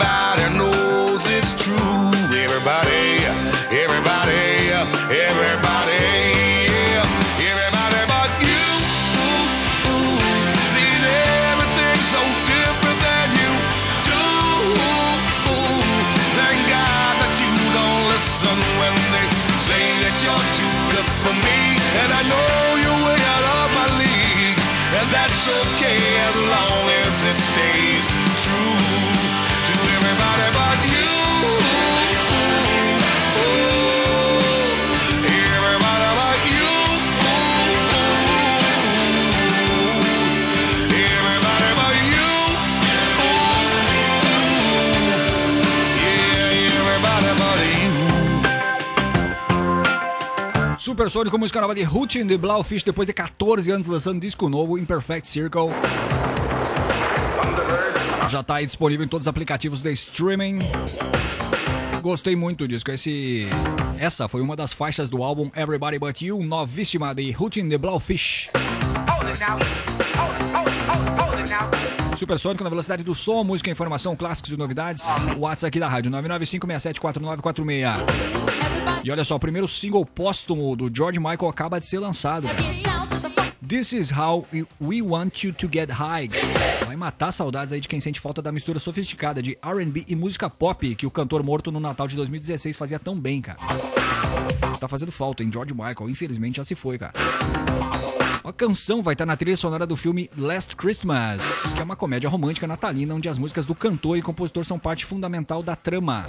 everybody Supersônico, música nova de Hootin de Blaufish, depois de 14 anos lançando disco novo, Imperfect Circle. Já tá aí disponível em todos os aplicativos de streaming. Gostei muito do disco. Esse, essa foi uma das faixas do álbum Everybody But You, novíssima de Hootin de Blaufish. Supersônico na velocidade do som, música, informação, clássicos e novidades. O WhatsApp aqui da rádio, 995674946. E olha só, o primeiro single póstumo do George Michael acaba de ser lançado. This is how we want you to get high. Vai matar saudades aí de quem sente falta da mistura sofisticada de R&B e música pop que o cantor morto no Natal de 2016 fazia tão bem, cara. Está fazendo falta, hein? George Michael, infelizmente já se foi, cara. A canção vai estar na trilha sonora do filme Last Christmas, que é uma comédia romântica natalina onde as músicas do cantor e compositor são parte fundamental da trama.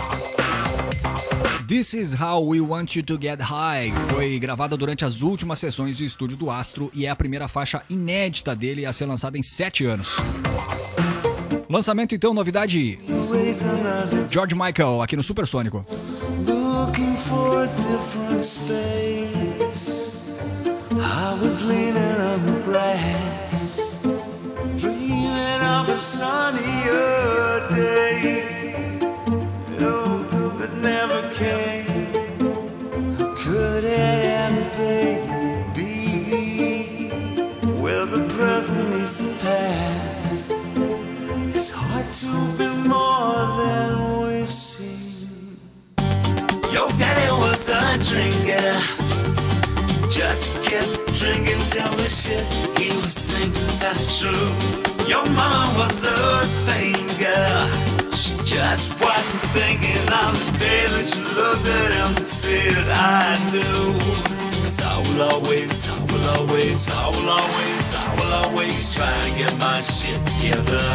This is How We Want You to Get High foi gravada durante as últimas sessões de estúdio do Astro e é a primeira faixa inédita dele a ser lançada em sete anos. Lançamento então, novidade. George Michael aqui no Supersônico. looking for different space. I was leaning on the grass, dreaming of a sunnier day. Oh, that never came. How could it ever be? Where the present meets the past. It's hard to be more than we've seen. Your daddy was a drinker. Just kept drinking till the shit he was thinking sounded true. Your mama was a thinker. She just wasn't thinking of the day that you looked at him and said, I do. Cause I will always, I will always, I will always, I will always try to get my shit together.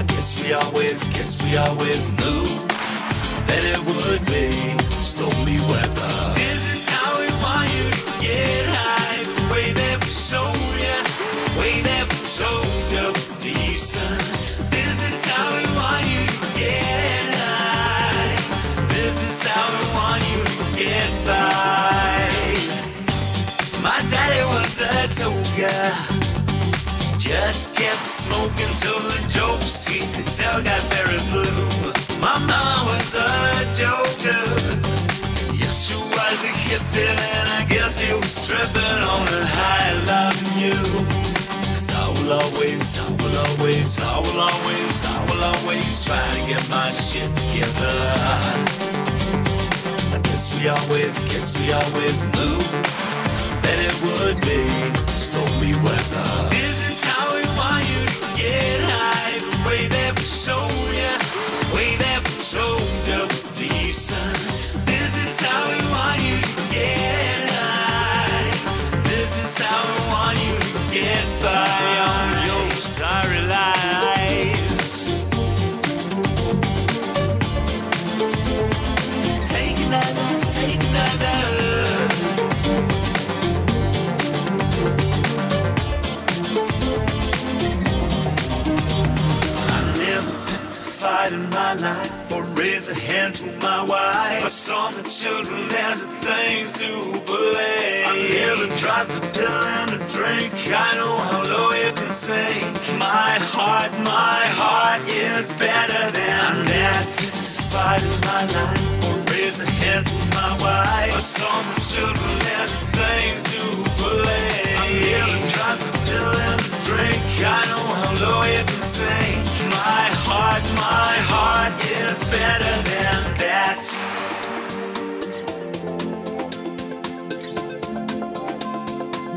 I guess we always, guess we always knew that it would be stormy weather. Just kept smoking till the jokes he could tell got very blue. My mama was a joker. Was a hippie, and I guess she was tripping on a high loving you. Cause I will always, I will always, I will always, I will always try to get my shit together. I guess we always, guess we always knew that it would be stormy weather. This is how we want you to get high, the way that we show you, the way that we told my life or raised a hand to my wife. I saw my children as the things to blame. I never dropped a pill and a drink. I know how low you can sink. My heart, my heart is better than that. Picked a fight in my life or raised a hand to my wife. I saw my children as the things to blame. I never dropped a pill and a drink. I know how low you can sink. My heart, my heart is better than that.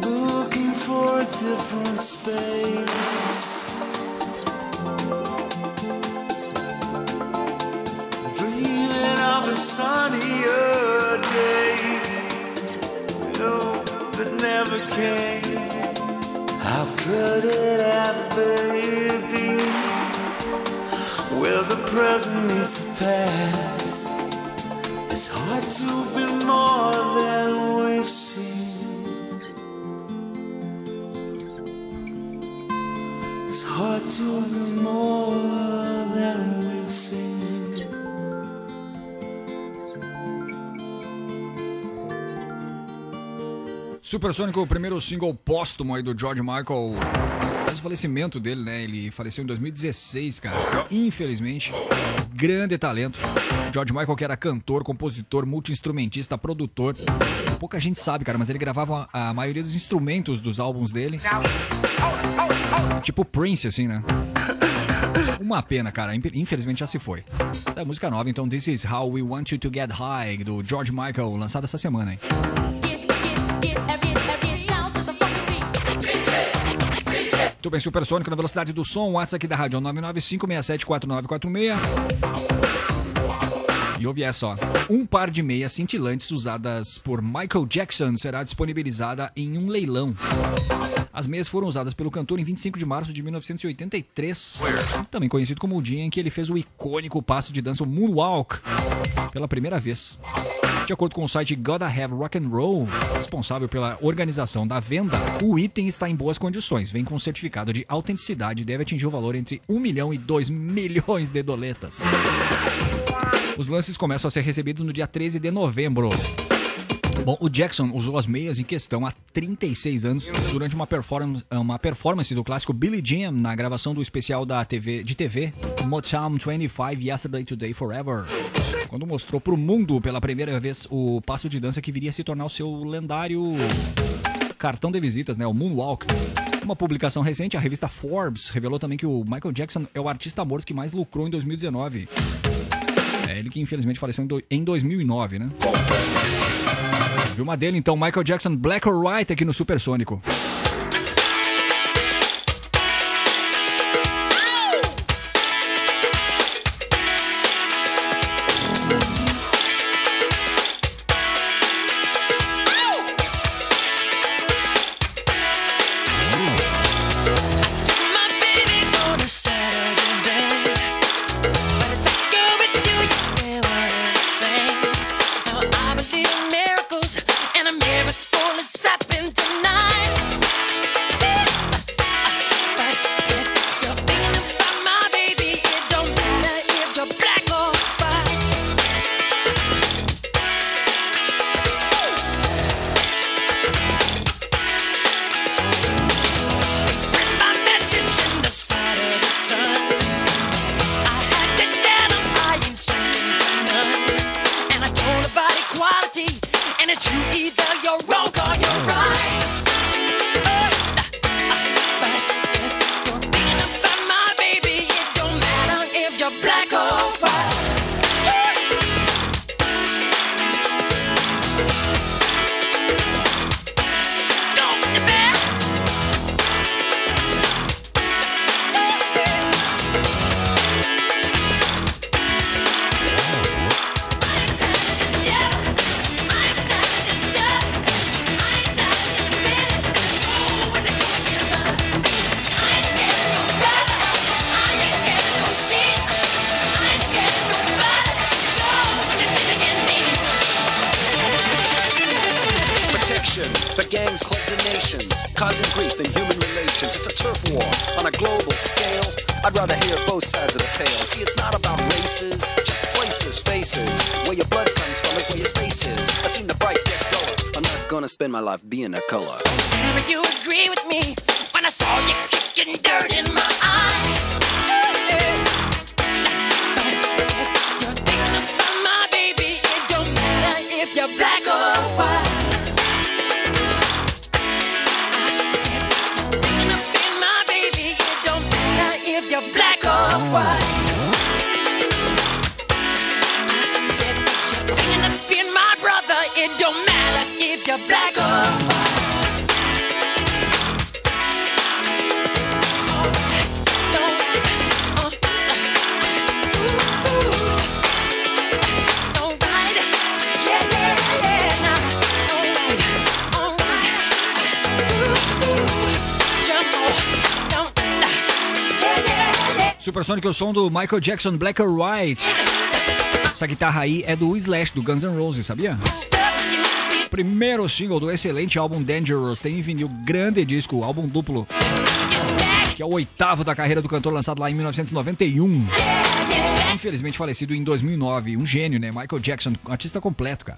Looking for a different space. Dreaming of a sunnier day. Oh, that never came. How could it ever be? Where the present meets the past. It's hard to be more than we've seen. It's hard to be more than we've seen. Supersônico, o primeiro single póstumo aí do George Michael. O falecimento dele, né? Ele faleceu em 2016, cara. Infelizmente, grande talento. George Michael, que era cantor, compositor, multi-instrumentista, produtor. Pouca gente sabe, cara, mas ele gravava a maioria dos instrumentos dos álbuns dele. Tipo Prince, assim, né? Uma pena, cara. Infelizmente já se foi. Essa é música nova, então This Is How We Want You to Get High, do George Michael, lançada essa semana, hein? Muito bem, Supersônico na velocidade do som, WhatsApp aqui da rádio 995674946. E ouve essa, ó. Um par de meias cintilantes usadas por Michael Jackson será disponibilizada em um leilão. As meias foram usadas pelo cantor em 25 de março de 1983, também conhecido como o dia em que ele fez o icônico passo de dança o Moonwalk pela primeira vez. De acordo com o site Gotta Have Rock and Roll, responsável pela organização da venda, o item está em boas condições, vem com certificado de autenticidade e deve atingir o valor entre 1 milhão e 2 milhões de doletas. Os lances começam a ser recebidos no dia 13 de novembro. Bom, o Jackson usou as meias em questão há 36 anos durante uma performance, uma performance do clássico Billie Jean na gravação do especial da TV, de TV Motown 25 Yesterday Today Forever. Quando mostrou para o mundo pela primeira vez o passo de dança que viria a se tornar o seu lendário cartão de visitas, né, o Moonwalk. Uma publicação recente, a revista Forbes revelou também que o Michael Jackson é o artista morto que mais lucrou em 2019. É ele que infelizmente faleceu em do- em 2009, né? Viu uma dele então, Michael Jackson Black or White aqui no Supersônico. My É o som do Michael Jackson Black or White. Essa guitarra aí é do Slash, do Guns N' Roses, sabia? Primeiro single do excelente álbum Dangerous. Tem em vinil grande disco, álbum duplo. Que é o oitavo da carreira do cantor, lançado lá em 1991. Infelizmente falecido em 2009. Um gênio, né? Michael Jackson, artista completo, cara.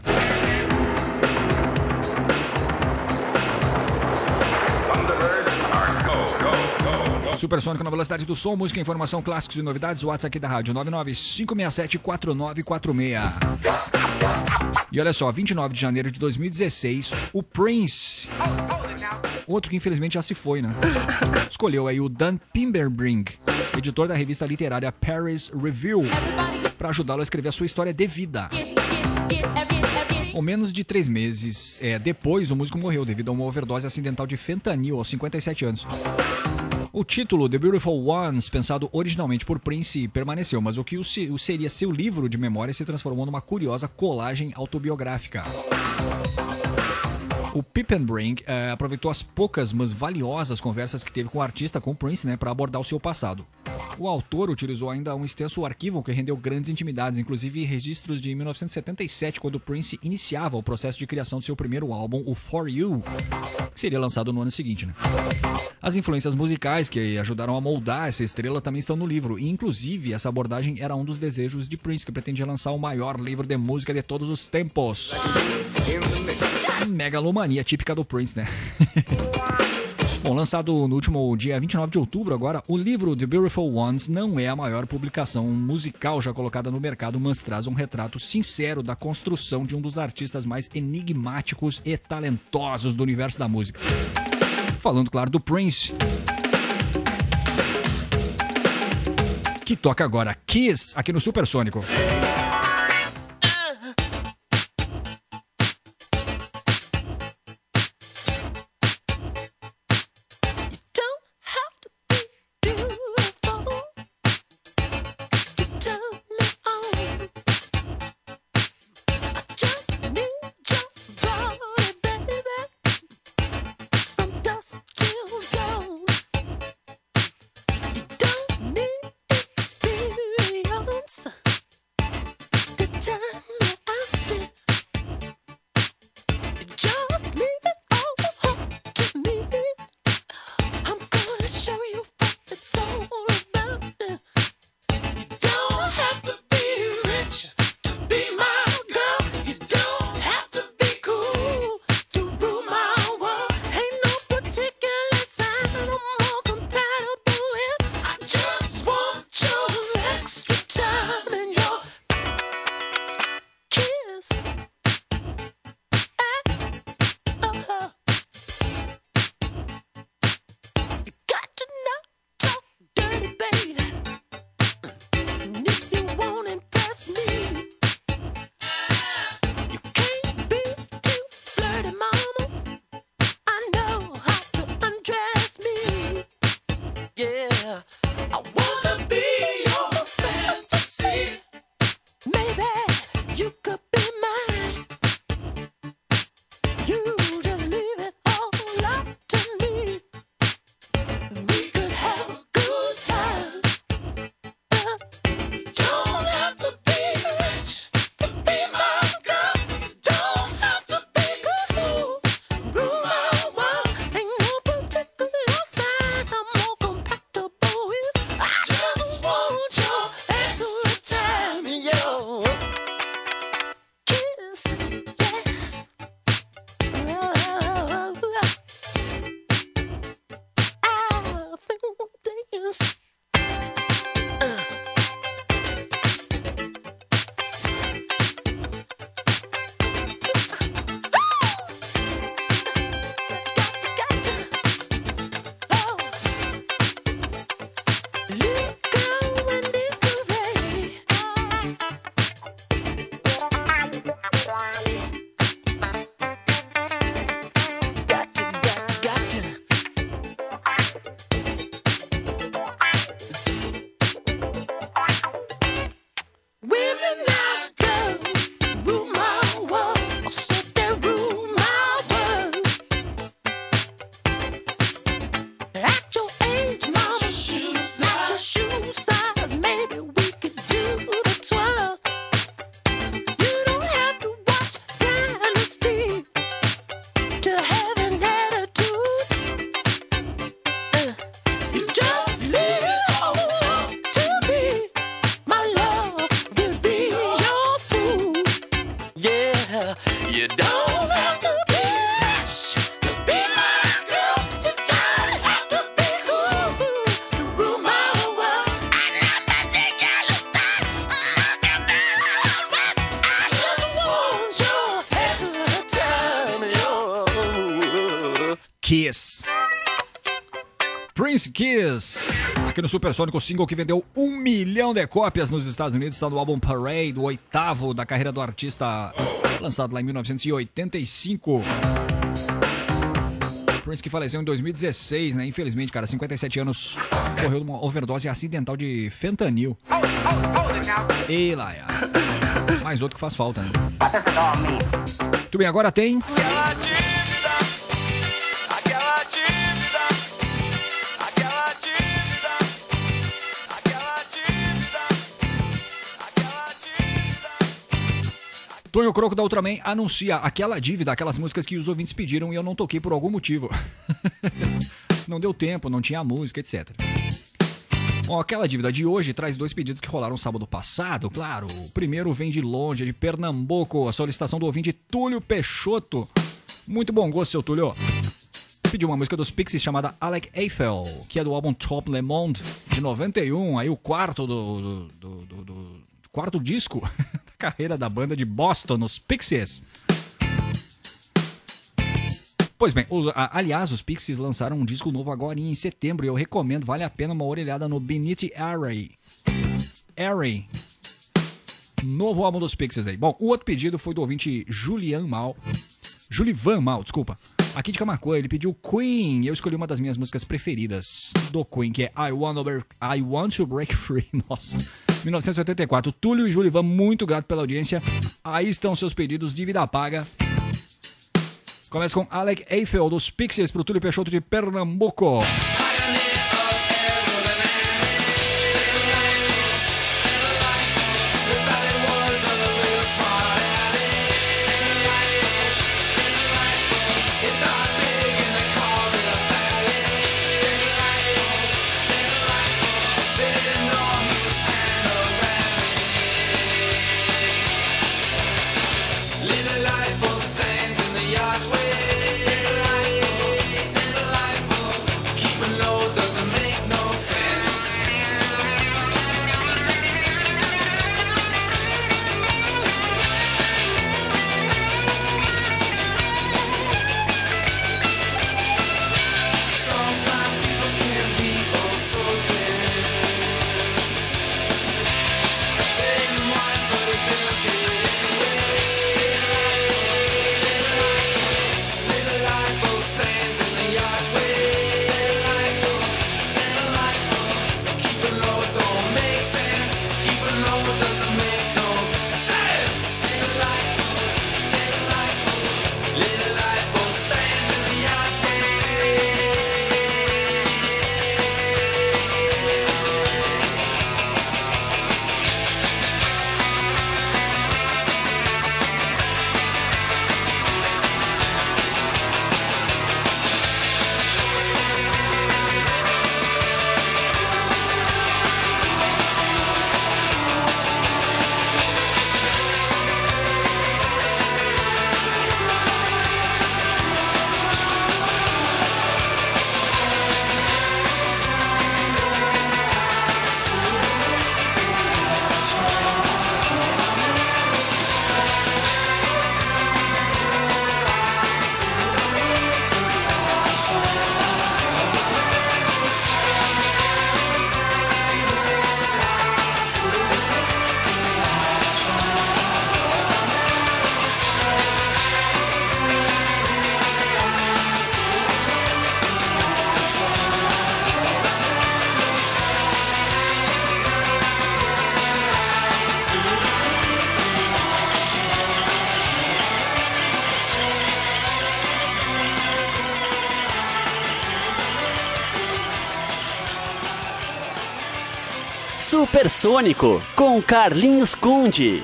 Supersônico na velocidade do som, música, informação, clássicos e novidades. WhatsApp aqui da rádio 995674946. E olha só, 29 de janeiro de 2016, o Prince, outro que infelizmente já se foi, né? Escolheu aí o Dan Pimberbrink, editor da revista literária Paris Review, para ajudá-lo a escrever a sua história de vida. Com menos de três meses é, depois, o músico morreu devido a uma overdose acidental de fentanil aos 57 anos. O título The Beautiful Ones, pensado originalmente por Prince, permaneceu, mas o que o se- o seria seu livro de memórias se transformou numa curiosa colagem autobiográfica. O Pippenbrink eh, aproveitou as poucas, mas valiosas conversas que teve com o artista, com o Prince, né, para abordar o seu passado. O autor utilizou ainda um extenso arquivo que rendeu grandes intimidades, inclusive registros de 1977, quando Prince iniciava o processo de criação do seu primeiro álbum, o For You, que seria lançado no ano seguinte. Né? As influências musicais que ajudaram a moldar essa estrela também estão no livro, e inclusive essa abordagem era um dos desejos de Prince, que pretendia lançar o maior livro de música de todos os tempos. Megalomania típica do Prince, né? Bom, lançado no último dia 29 de outubro, agora, o livro The Beautiful Ones não é a maior publicação musical já colocada no mercado, mas traz um retrato sincero da construção de um dos artistas mais enigmáticos e talentosos do universo da música. Falando, claro, do Prince. Que toca agora Kiss aqui no Supersônico. Don't Aqui no Supersônico, single que vendeu um milhão de cópias nos Estados Unidos, está no álbum Parade, o oitavo da carreira do artista, lançado lá em 1985. Prince que faleceu em 2016, né? Infelizmente, cara, 57 anos, morreu de uma overdose acidental de fentanil. E lá, mais outro que faz falta, né? Muito bem, agora tem. Tonho Croco da Ultraman anuncia aquela dívida, aquelas músicas que os ouvintes pediram e eu não toquei por algum motivo. não deu tempo, não tinha música, etc. Bom, aquela dívida de hoje traz dois pedidos que rolaram sábado passado, claro. O primeiro vem de longe, de Pernambuco, a solicitação do ouvinte Túlio Peixoto. Muito bom gosto, seu Túlio. Pediu uma música dos Pixies chamada Alec Eiffel, que é do álbum Top Le Monde, de 91, aí o quarto do, do, do- do- do- quarto disco da carreira da banda de Boston, os Pixies. Pois bem, o- a- aliás, os Pixies lançaram um disco novo agora em setembro e eu recomendo, vale a pena uma orelhada no Beneath Array. Array. Novo álbum dos Pixies aí. Bom, o outro pedido foi do ouvinte Julian Mal. Julivan Mal, desculpa. Aqui de Camacuã, ele pediu Queen e eu escolhi uma das minhas músicas preferidas do Queen, que é I Want to Break, I Want to Break Free. Nossa, 1984. Túlio e Julivan, muito grato pela audiência. Aí estão seus pedidos de vida paga. Começa com Alec Eiffel dos Pixies pro Túlio Peixoto de Pernambuco. Supersônico com Carlinhos Conde.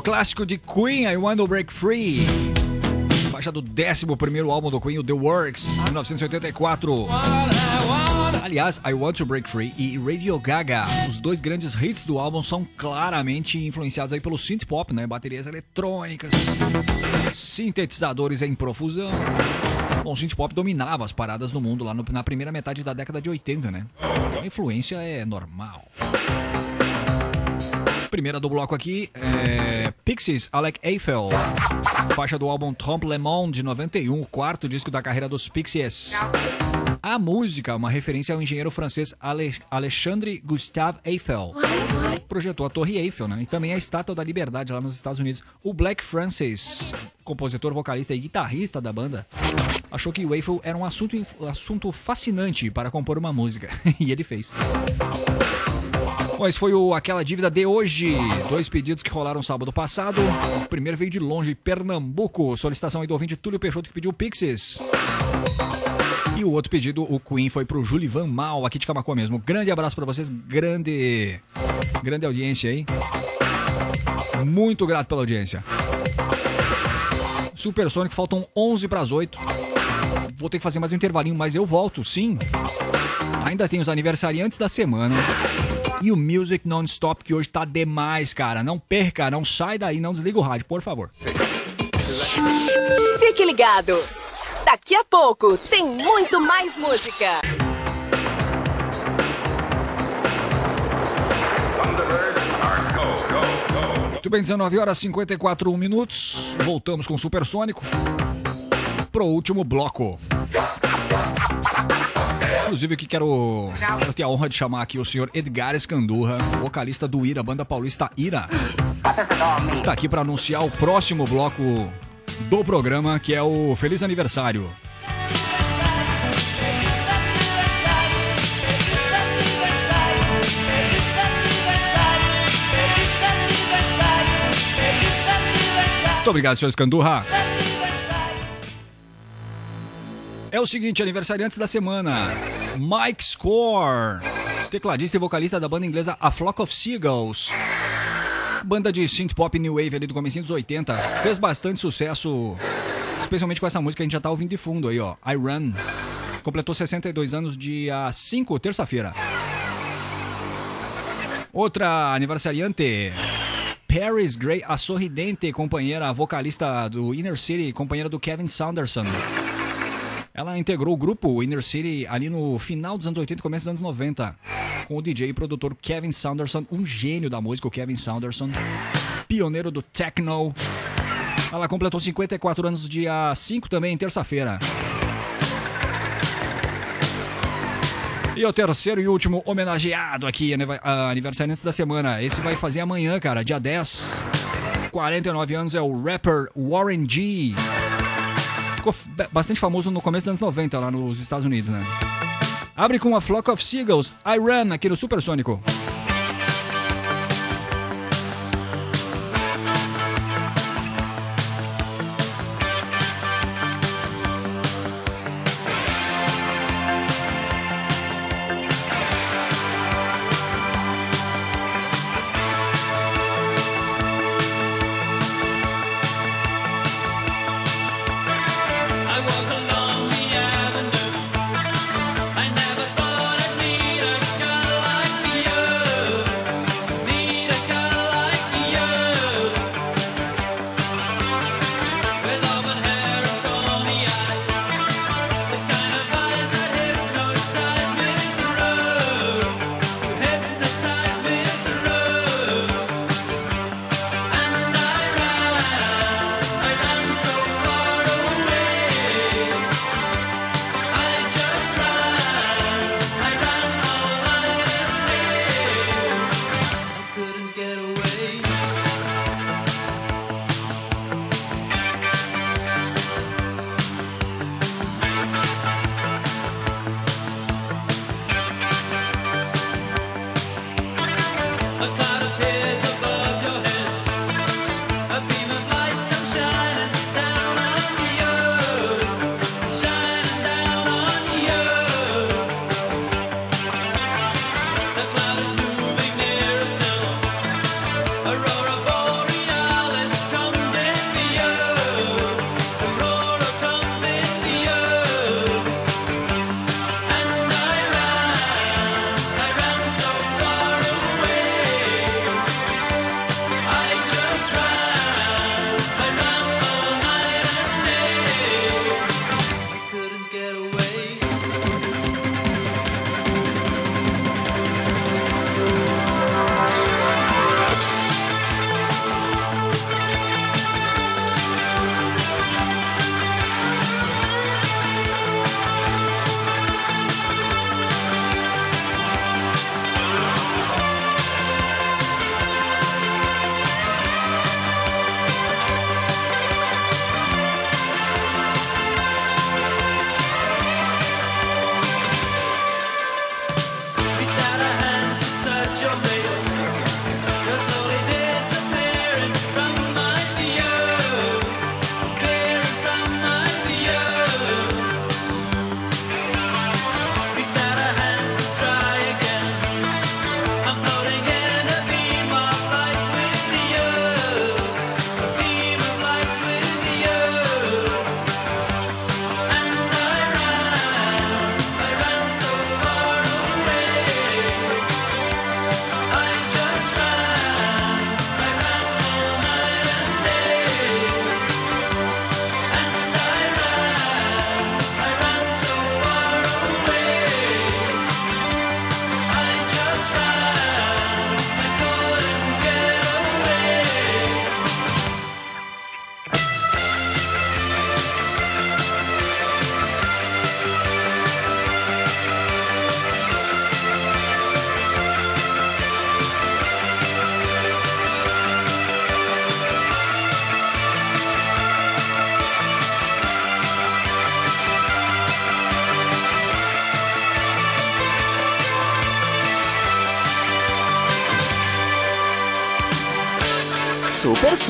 Clássico de Queen, I Want to Break Free. Faixa do 11 álbum do Queen, The Works, 1984. Aliás, I Want to Break Free e Radio Gaga, os dois grandes hits do álbum, são claramente influenciados aí pelo synth pop, né? Baterias eletrônicas, sintetizadores em profusão. Bom, o synth pop dominava as paradas no mundo lá no- na primeira metade da década de 80, né? A influência é normal. Primeira do bloco aqui é Pixies, Alec Eiffel. Faixa do álbum Trompe Le Monde de 91, o quarto disco da carreira dos Pixies. A música, uma referência ao engenheiro francês Ale Alexandre Gustave Eiffel. Projetou a Torre Eiffel, né? E também a Estátua da Liberdade lá nos Estados Unidos. O Black Francis, compositor, vocalista e guitarrista da banda, achou que o Eiffel era um assunto, assunto fascinante para compor uma música. e ele fez. Bom, esse foi o Aquela Dívida de hoje. Dois pedidos que rolaram sábado passado. O primeiro veio de longe, Pernambuco. Solicitação aí do ouvinte Túlio Peixoto que pediu Pixies. E o outro pedido, o Queen, foi pro Julivan Mal, aqui de Camacuã mesmo. Grande abraço pra vocês, grande. Grande audiência aí. Muito grato pela audiência. Supersônico, faltam 11 para as 8. Vou ter que fazer mais um intervalinho, mas eu volto, sim. Ainda tem os aniversariantes da semana. E o Music Non-Stop, que hoje tá demais, cara. Não perca, não sai daí, não desliga o rádio, por favor. Fique ligado. Daqui a pouco tem muito mais música. Muito bem, 19 horas e 54 minutos. Voltamos com o Supersônico. Pro último bloco. Inclusive, aqui quero, ter a honra de chamar aqui o senhor Edgar Escandurra, vocalista do Ira, banda paulista Ira. Que tá aqui para anunciar o próximo bloco do programa, que é o Feliz Aniversário. Muito obrigado, senhor Escandurra. É o seguinte, aniversariantes da semana. Mike Score, tecladista e vocalista da banda inglesa A Flock of Seagulls. Banda de synth pop new wave ali do comecinho dos 80. Fez bastante sucesso, especialmente com essa música que a gente já tá ouvindo de fundo aí, ó. I Run. Completou 62 anos dia 5, terça-feira. Outra aniversariante. Paris Gray, a sorridente companheira, vocalista do Inner City, companheira do Kevin Saunderson. Ela integrou o grupo Inner City ali no final dos anos 80 e começo dos anos 90, com o DJ e produtor Kevin Saunderson, um gênio da música, o Kevin Saunderson, pioneiro do techno. Ela completou 54 anos dia 5 também, terça-feira. E o terceiro e último homenageado aqui, ah, aniversariante da semana. Esse vai fazer amanhã, cara, dia 10. 49 anos, é o rapper Warren G. Ficou bastante famoso no começo dos anos 90 lá nos Estados Unidos, né? Abre com a Flock of Seagulls, I Run, aqui no Supersônico. I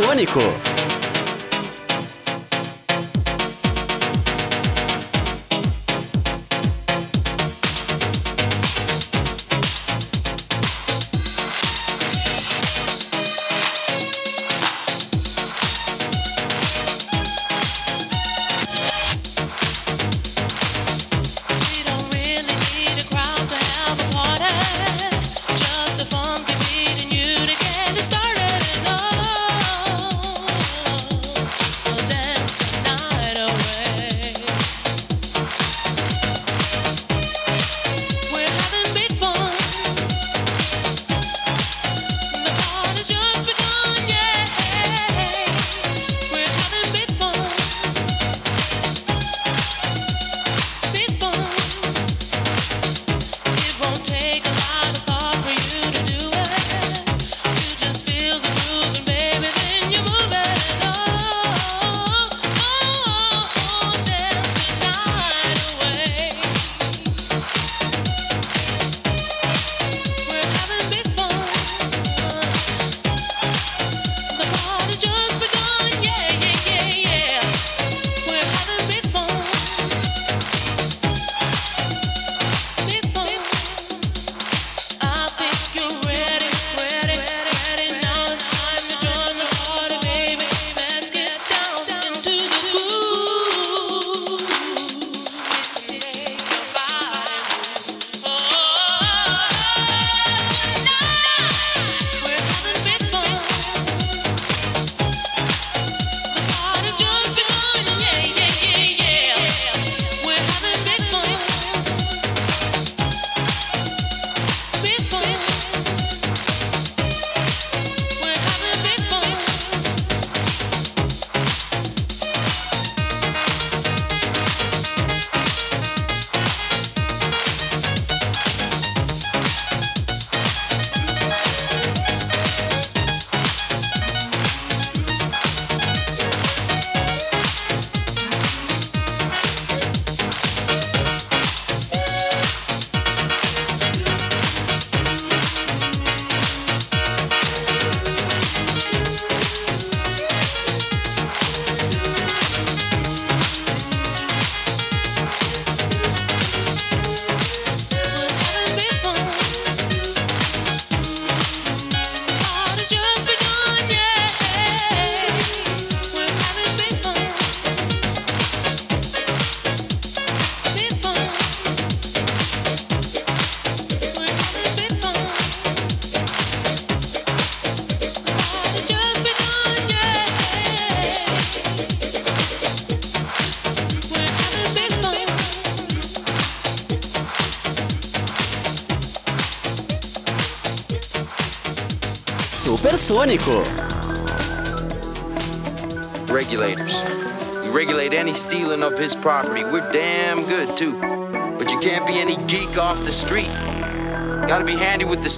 Supersônico.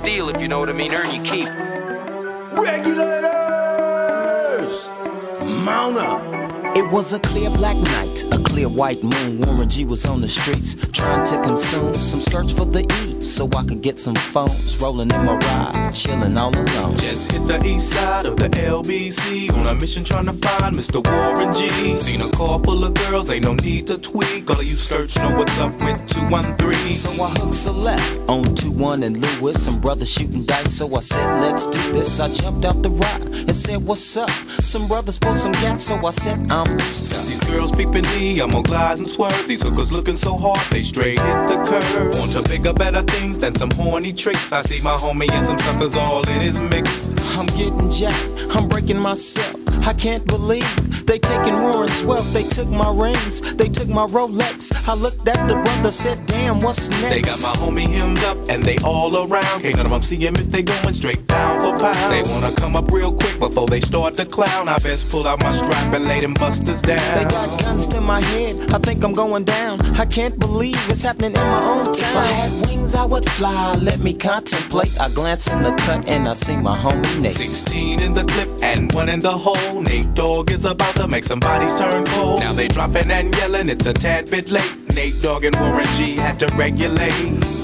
Handy with the steel, if you know what I mean. Earn your keep. Regulators! Mount up! It was a clear black night, a clear white moon. Warren G was on the streets trying to consume some skirts for the E so I could get some phones. Rolling in my ride, chilling all alone. Just hit the east side of the LBC on a mission trying to find Mr. Warren G. Seen a car full of girls, ain't no need to tweak. All of you search know what's up with 213. So I hooked a left on 2 1 and Lewis. Some brothers shooting dice, so I said, let's do this. I jumped out the ride and said, what's up? Some brothers pulled some gas, so I said, I'm Since these girls peeping me, I'm gonna glide and swerve. These hookers looking so hard, they straight hit the curve. Want to bigger, better things than some horny tricks. I see my homie and some suckers all in his mix. I'm getting jacked, I'm breaking myself. I can't believe they taking Warren's wealth. They took my rings, they took my Rolex. I looked at the brother, said, damn, what's next? They got my homie hemmed up and they all around. Can't none of them see him if they going straight pound. They wanna come up real quick before they start to clown. I best pull out my strap and lay them busters down. They got guns to my head, I think I'm going down. I can't believe it's happening in my own town. If I had wings, I would fly. Let me contemplate. I glance in the cut and I see my homie Nate. 16 in the clip and one in the hole. Nate Dogg is about to make some bodies turn cold. Now they dropping and yelling, it's a tad bit late. Nate Dogg and Warren G had to regulate.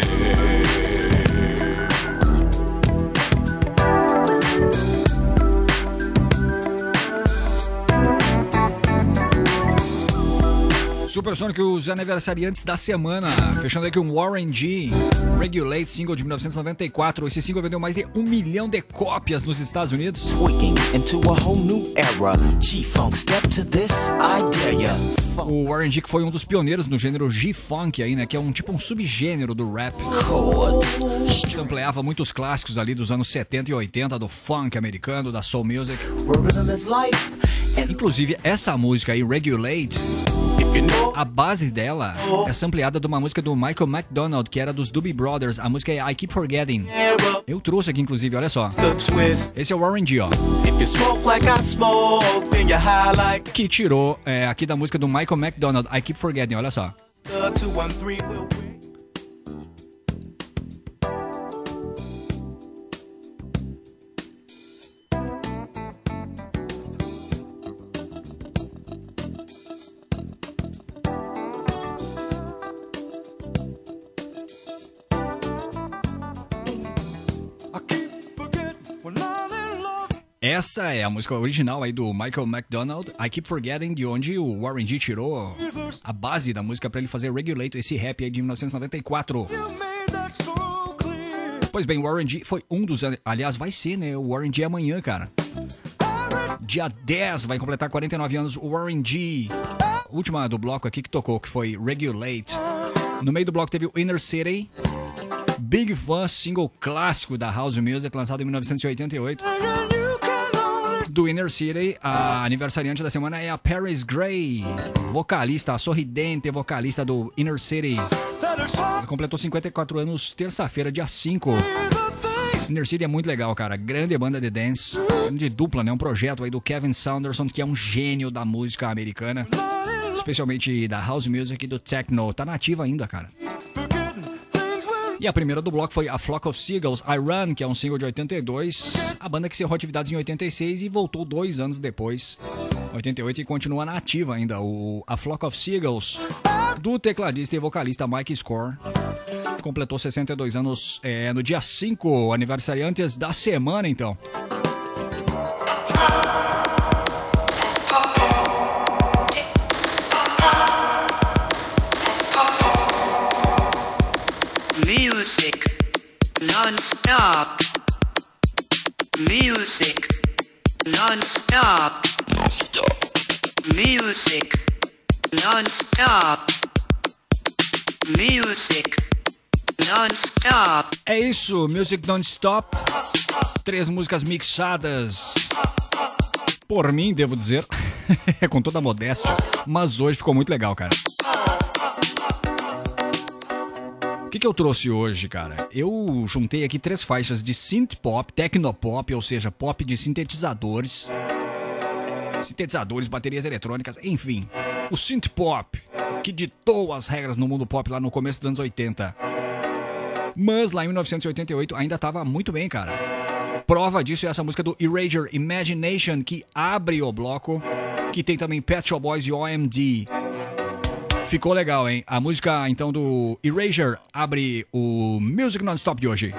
Supersônico, os aniversariantes da semana. Fechando aqui um Warren G. Regulate, single de 1994. Esse single vendeu mais de um milhão de cópias nos Estados Unidos. Tweaking into a whole new era. G-Funk, step to this, I dare ya. O Warren G que foi um dos pioneiros no gênero G-Funk aí, né? Que é um tipo um subgênero do rap. Sampleava muitos clássicos ali dos anos 70 e 80 do funk americano, da soul music. Inclusive, essa música aí, Regulate, a base dela é sampleada de uma música do Michael McDonald, que era dos Doobie Brothers. A música é I Keep Forgetting. Eu trouxe aqui, inclusive, olha só. Esse é o Warren G, ó. Que tirou é, aqui da música do Michael McDonald, I Keep Forgetting, olha só. Essa é a música original aí do Michael McDonald, I Keep Forgetting, de onde o Warren G tirou a base da música pra ele fazer Regulate, esse rap aí de 1994. Pois bem, o Warren G foi um dos. Aliás, vai ser, né? O Warren G é amanhã, cara. Dia 10 vai completar 49 anos o Warren G. Última do bloco aqui que tocou, que foi Regulate. No meio do bloco teve o Inner City. Big Fun, single clássico da House Music, lançado em 1988. Do Inner City, a aniversariante da semana é a Paris Gray, vocalista, sorridente vocalista do Inner City. Ela completou 54 anos terça-feira, dia 5. Inner City é muito legal, cara. Grande banda de dance, de dupla, né? Um projeto aí do Kevin Saunderson, que é um gênio da música americana, especialmente da house music e do techno. Tá nativa ainda, cara. E a primeira do bloco foi A Flock of Seagulls, I Run, que é um single de 82. A banda que encerrou atividades em 86 e voltou dois anos depois, 88, e continua na ativa ainda. O A Flock of Seagulls, do tecladista e vocalista Mike Score. Completou 62 anos é, no dia 5, aniversariantes da semana, então. Music non-stop. Music non-stop. Music non-stop. Music non-stop. É isso, Music Don't Stop. Três músicas mixadas por mim, devo dizer, com toda a modéstia. Mas hoje ficou muito legal, cara. Que, que eu trouxe hoje, cara? Eu juntei aqui três faixas de synth pop, tecnopop, ou seja, pop de sintetizadores. Sintetizadores, baterias eletrônicas, enfim. O synth pop, que ditou as regras no mundo pop lá no começo dos anos 80. Mas lá em 1988 ainda tava muito bem, cara. Prova disso é essa música do Erasure Imagination, que abre o bloco, que tem também Pet Shop Boys e OMD. Ficou legal, hein? A música, então, do Erasure abre o Music Non-Stop de hoje.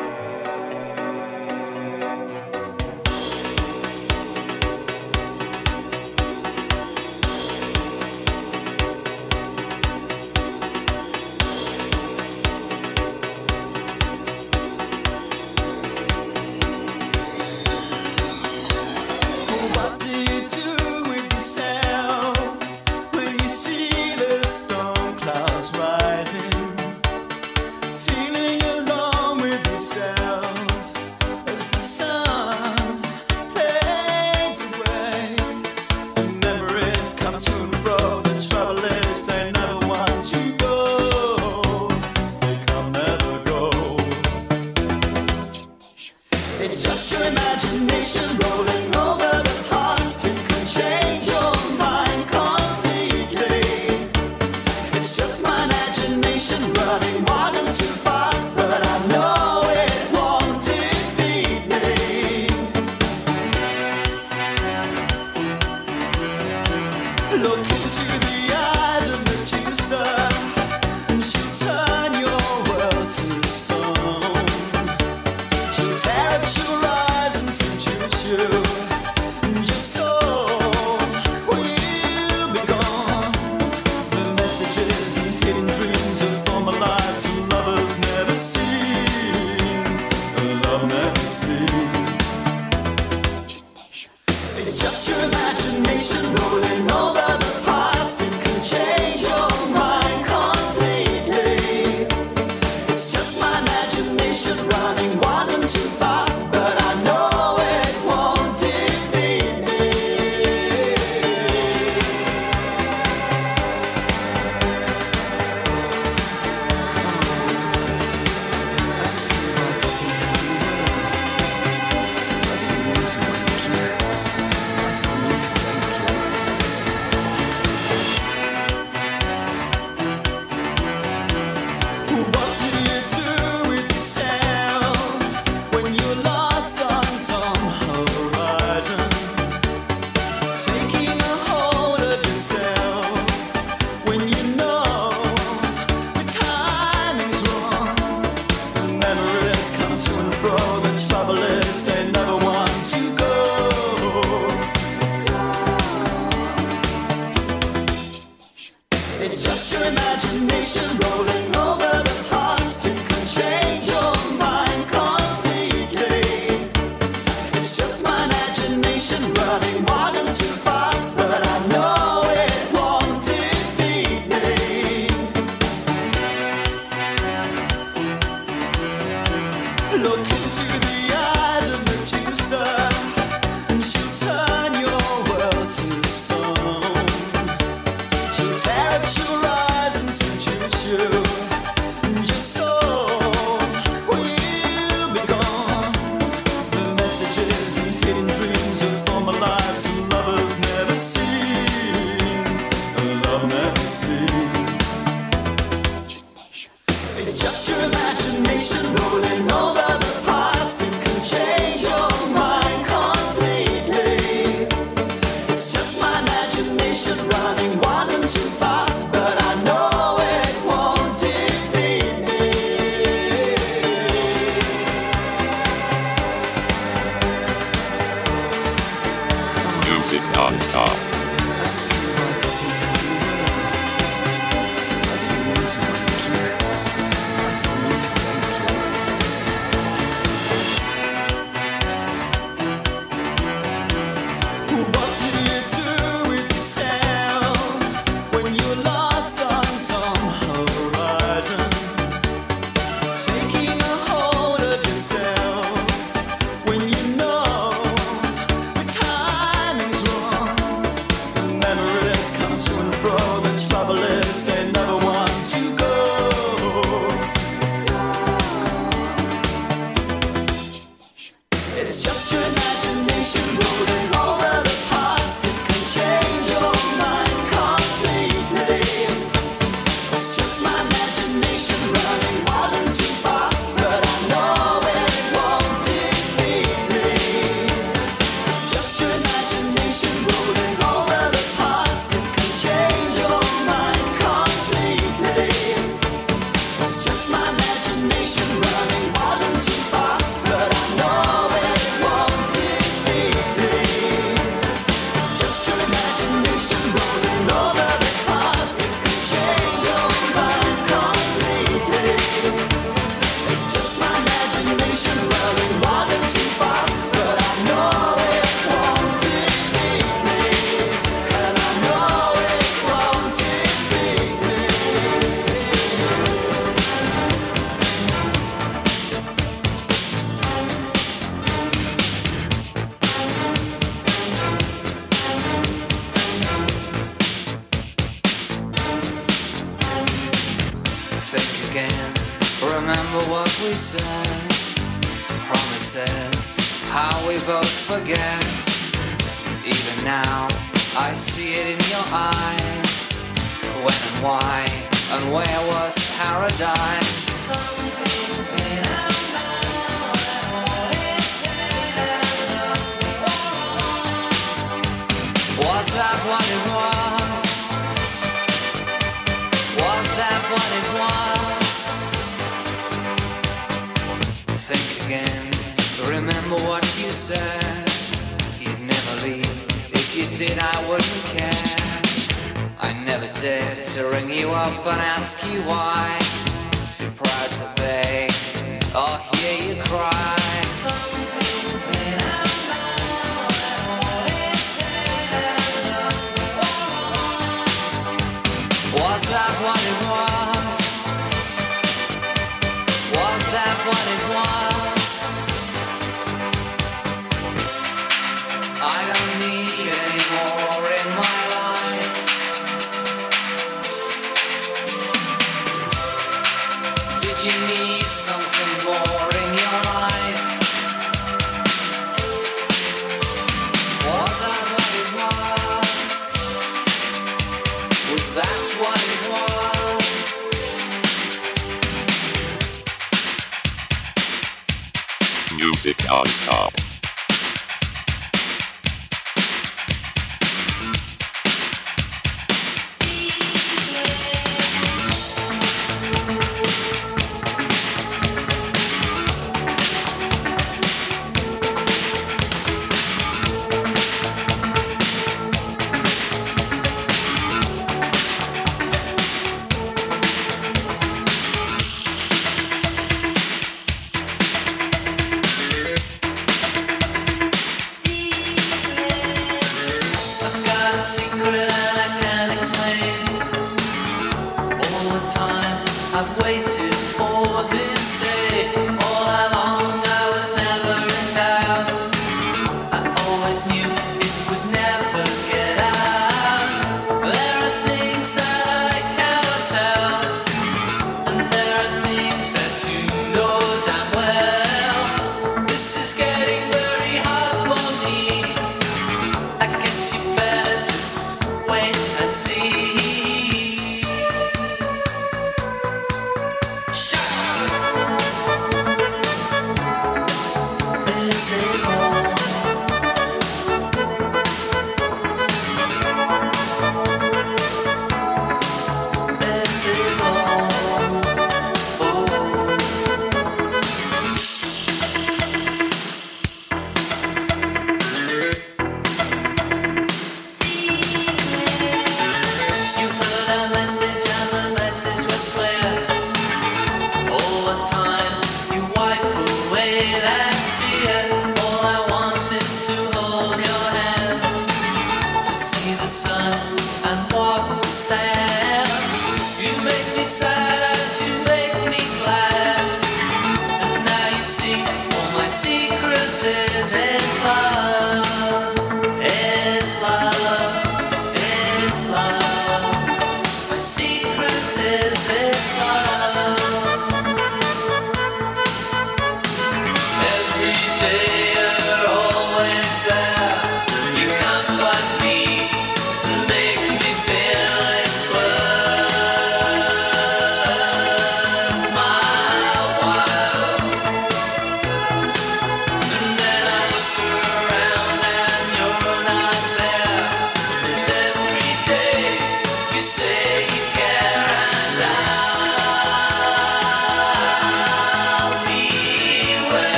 Music non-stop.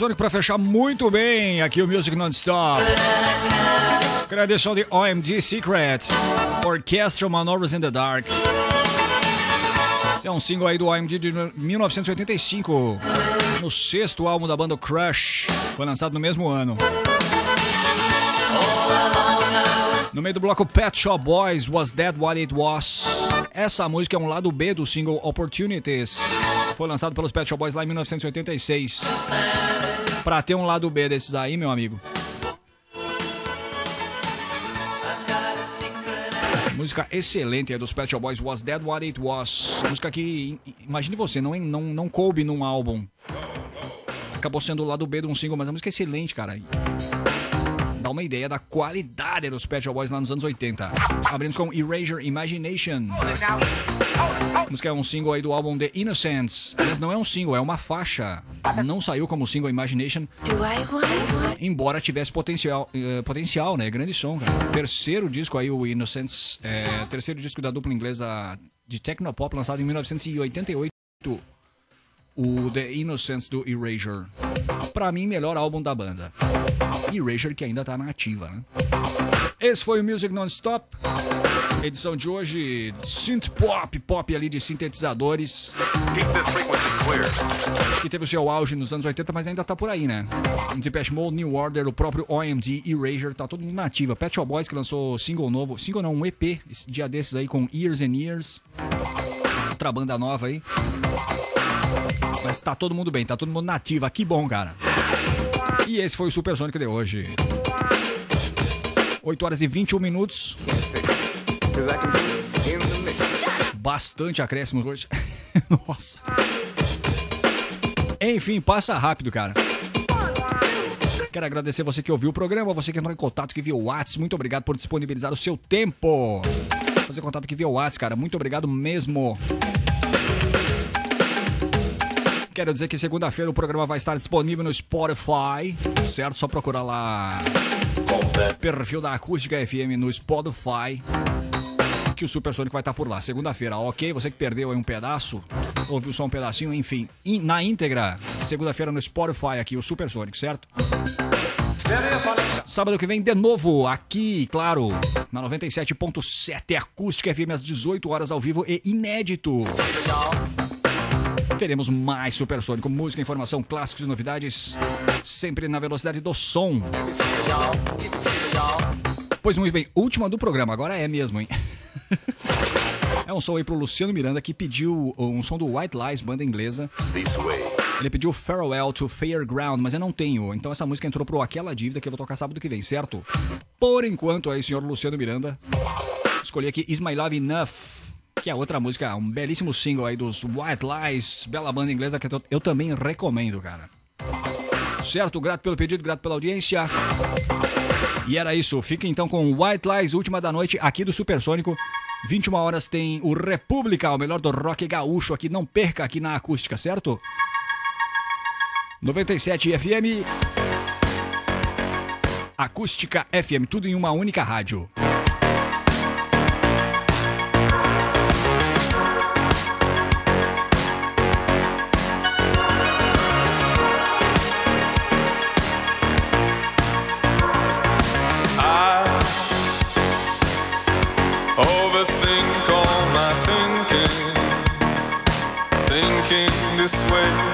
Supersônico pra fechar muito bem aqui o Music Non-Stop. Criação de OMG Secret, Orchestral Maneuvers in the Dark. Esse é um single aí do OMG de 1985, no sexto álbum da banda Crush. Foi lançado no mesmo ano. No meio do bloco Pet Shop Boys, Was That What It Was? Essa música é um lado B do single Opportunities. Foi lançado pelos Pet Shop Boys lá em 1986. Pra ter um lado B desses aí, meu amigo. Música excelente aí dos Pet Shop Boys, Was That What It Was? Música que, imagine você, não, não, não coube num álbum. Acabou sendo o lado B de um single, mas a música é excelente, cara. dá uma ideia da qualidade dos Pet Shop Boys lá nos anos 80. Abrimos com Erasure Imagination. A música é um single aí do álbum The Innocents. Mas não é um single, é uma faixa. Não saiu como single Imagination, embora tivesse potencial, eh, potencial, né? Grande som, cara. Terceiro disco aí, o Innocents. É, terceiro disco da dupla inglesa de Technopop, lançado em 1988. O The Innocents do Erasure. Pra mim, melhor álbum da banda. Erasure que ainda tá na ativa, né? Esse foi o Music Non-Stop. Edição de hoje, synth pop, pop ali de sintetizadores. Que teve o seu auge nos anos 80, mas ainda tá por aí, né? Depeche Mode, New Order, o próprio OMD, Erasure, tá todo mundo na ativa. Pet Shop Boys que lançou single novo, single não, um EP, esse dia desses aí com Years and Years. Outra banda nova aí. Mas tá todo mundo bem, tá todo mundo na ativa, que bom, cara. E esse foi o Supersônico de hoje. 8 horas e 21 minutos. Bastante acréscimo hoje. Nossa. Enfim, passa rápido, cara. Quero agradecer você que ouviu o programa, você que entrou em contato, que viu o WhatsApp. Muito obrigado por disponibilizar o seu tempo. Fazer contato que viu o WhatsApp, cara. Muito obrigado mesmo. Quero dizer que segunda-feira o programa vai estar disponível no Spotify, certo? Só procurar lá perfil da Acústica FM no Spotify que o Supersônico vai estar por lá. Segunda-feira, ok? Você que perdeu aí um pedaço, ouviu só um pedacinho, enfim. na íntegra, segunda-feira no Spotify aqui, o Supersônico, certo? Sábado que vem, de novo, aqui, claro, na 97.7 Acústica FM, às 18 horas ao vivo e inédito. Teremos mais Supersônico, música, informação, clássicos e novidades, sempre na velocidade do som. Pois muito bem, última do programa, agora é mesmo, hein? É um som aí pro Luciano Miranda que pediu um som do White Lies, banda inglesa. Ele pediu Farewell to Fairground, mas eu não tenho. Então essa música entrou pro Aquela Dívida que eu vou tocar sábado que vem, certo? Por enquanto aí, senhor Luciano Miranda, escolhi aqui Is My Love Enough, que é outra música, um belíssimo single aí dos White Lies, bela banda inglesa que eu, também recomendo, cara. Certo? Grato pelo pedido, grato pela audiência. E era isso. Fique então com White Lies, última da noite, aqui do Supersônico. 21 horas tem o República, o melhor do rock gaúcho aqui. Não perca aqui na acústica, certo? 97 FM. Acústica FM, tudo em uma única rádio. This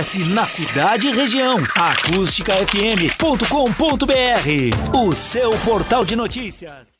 Acontece na cidade e região. acústicafm.com.br, o seu portal de notícias.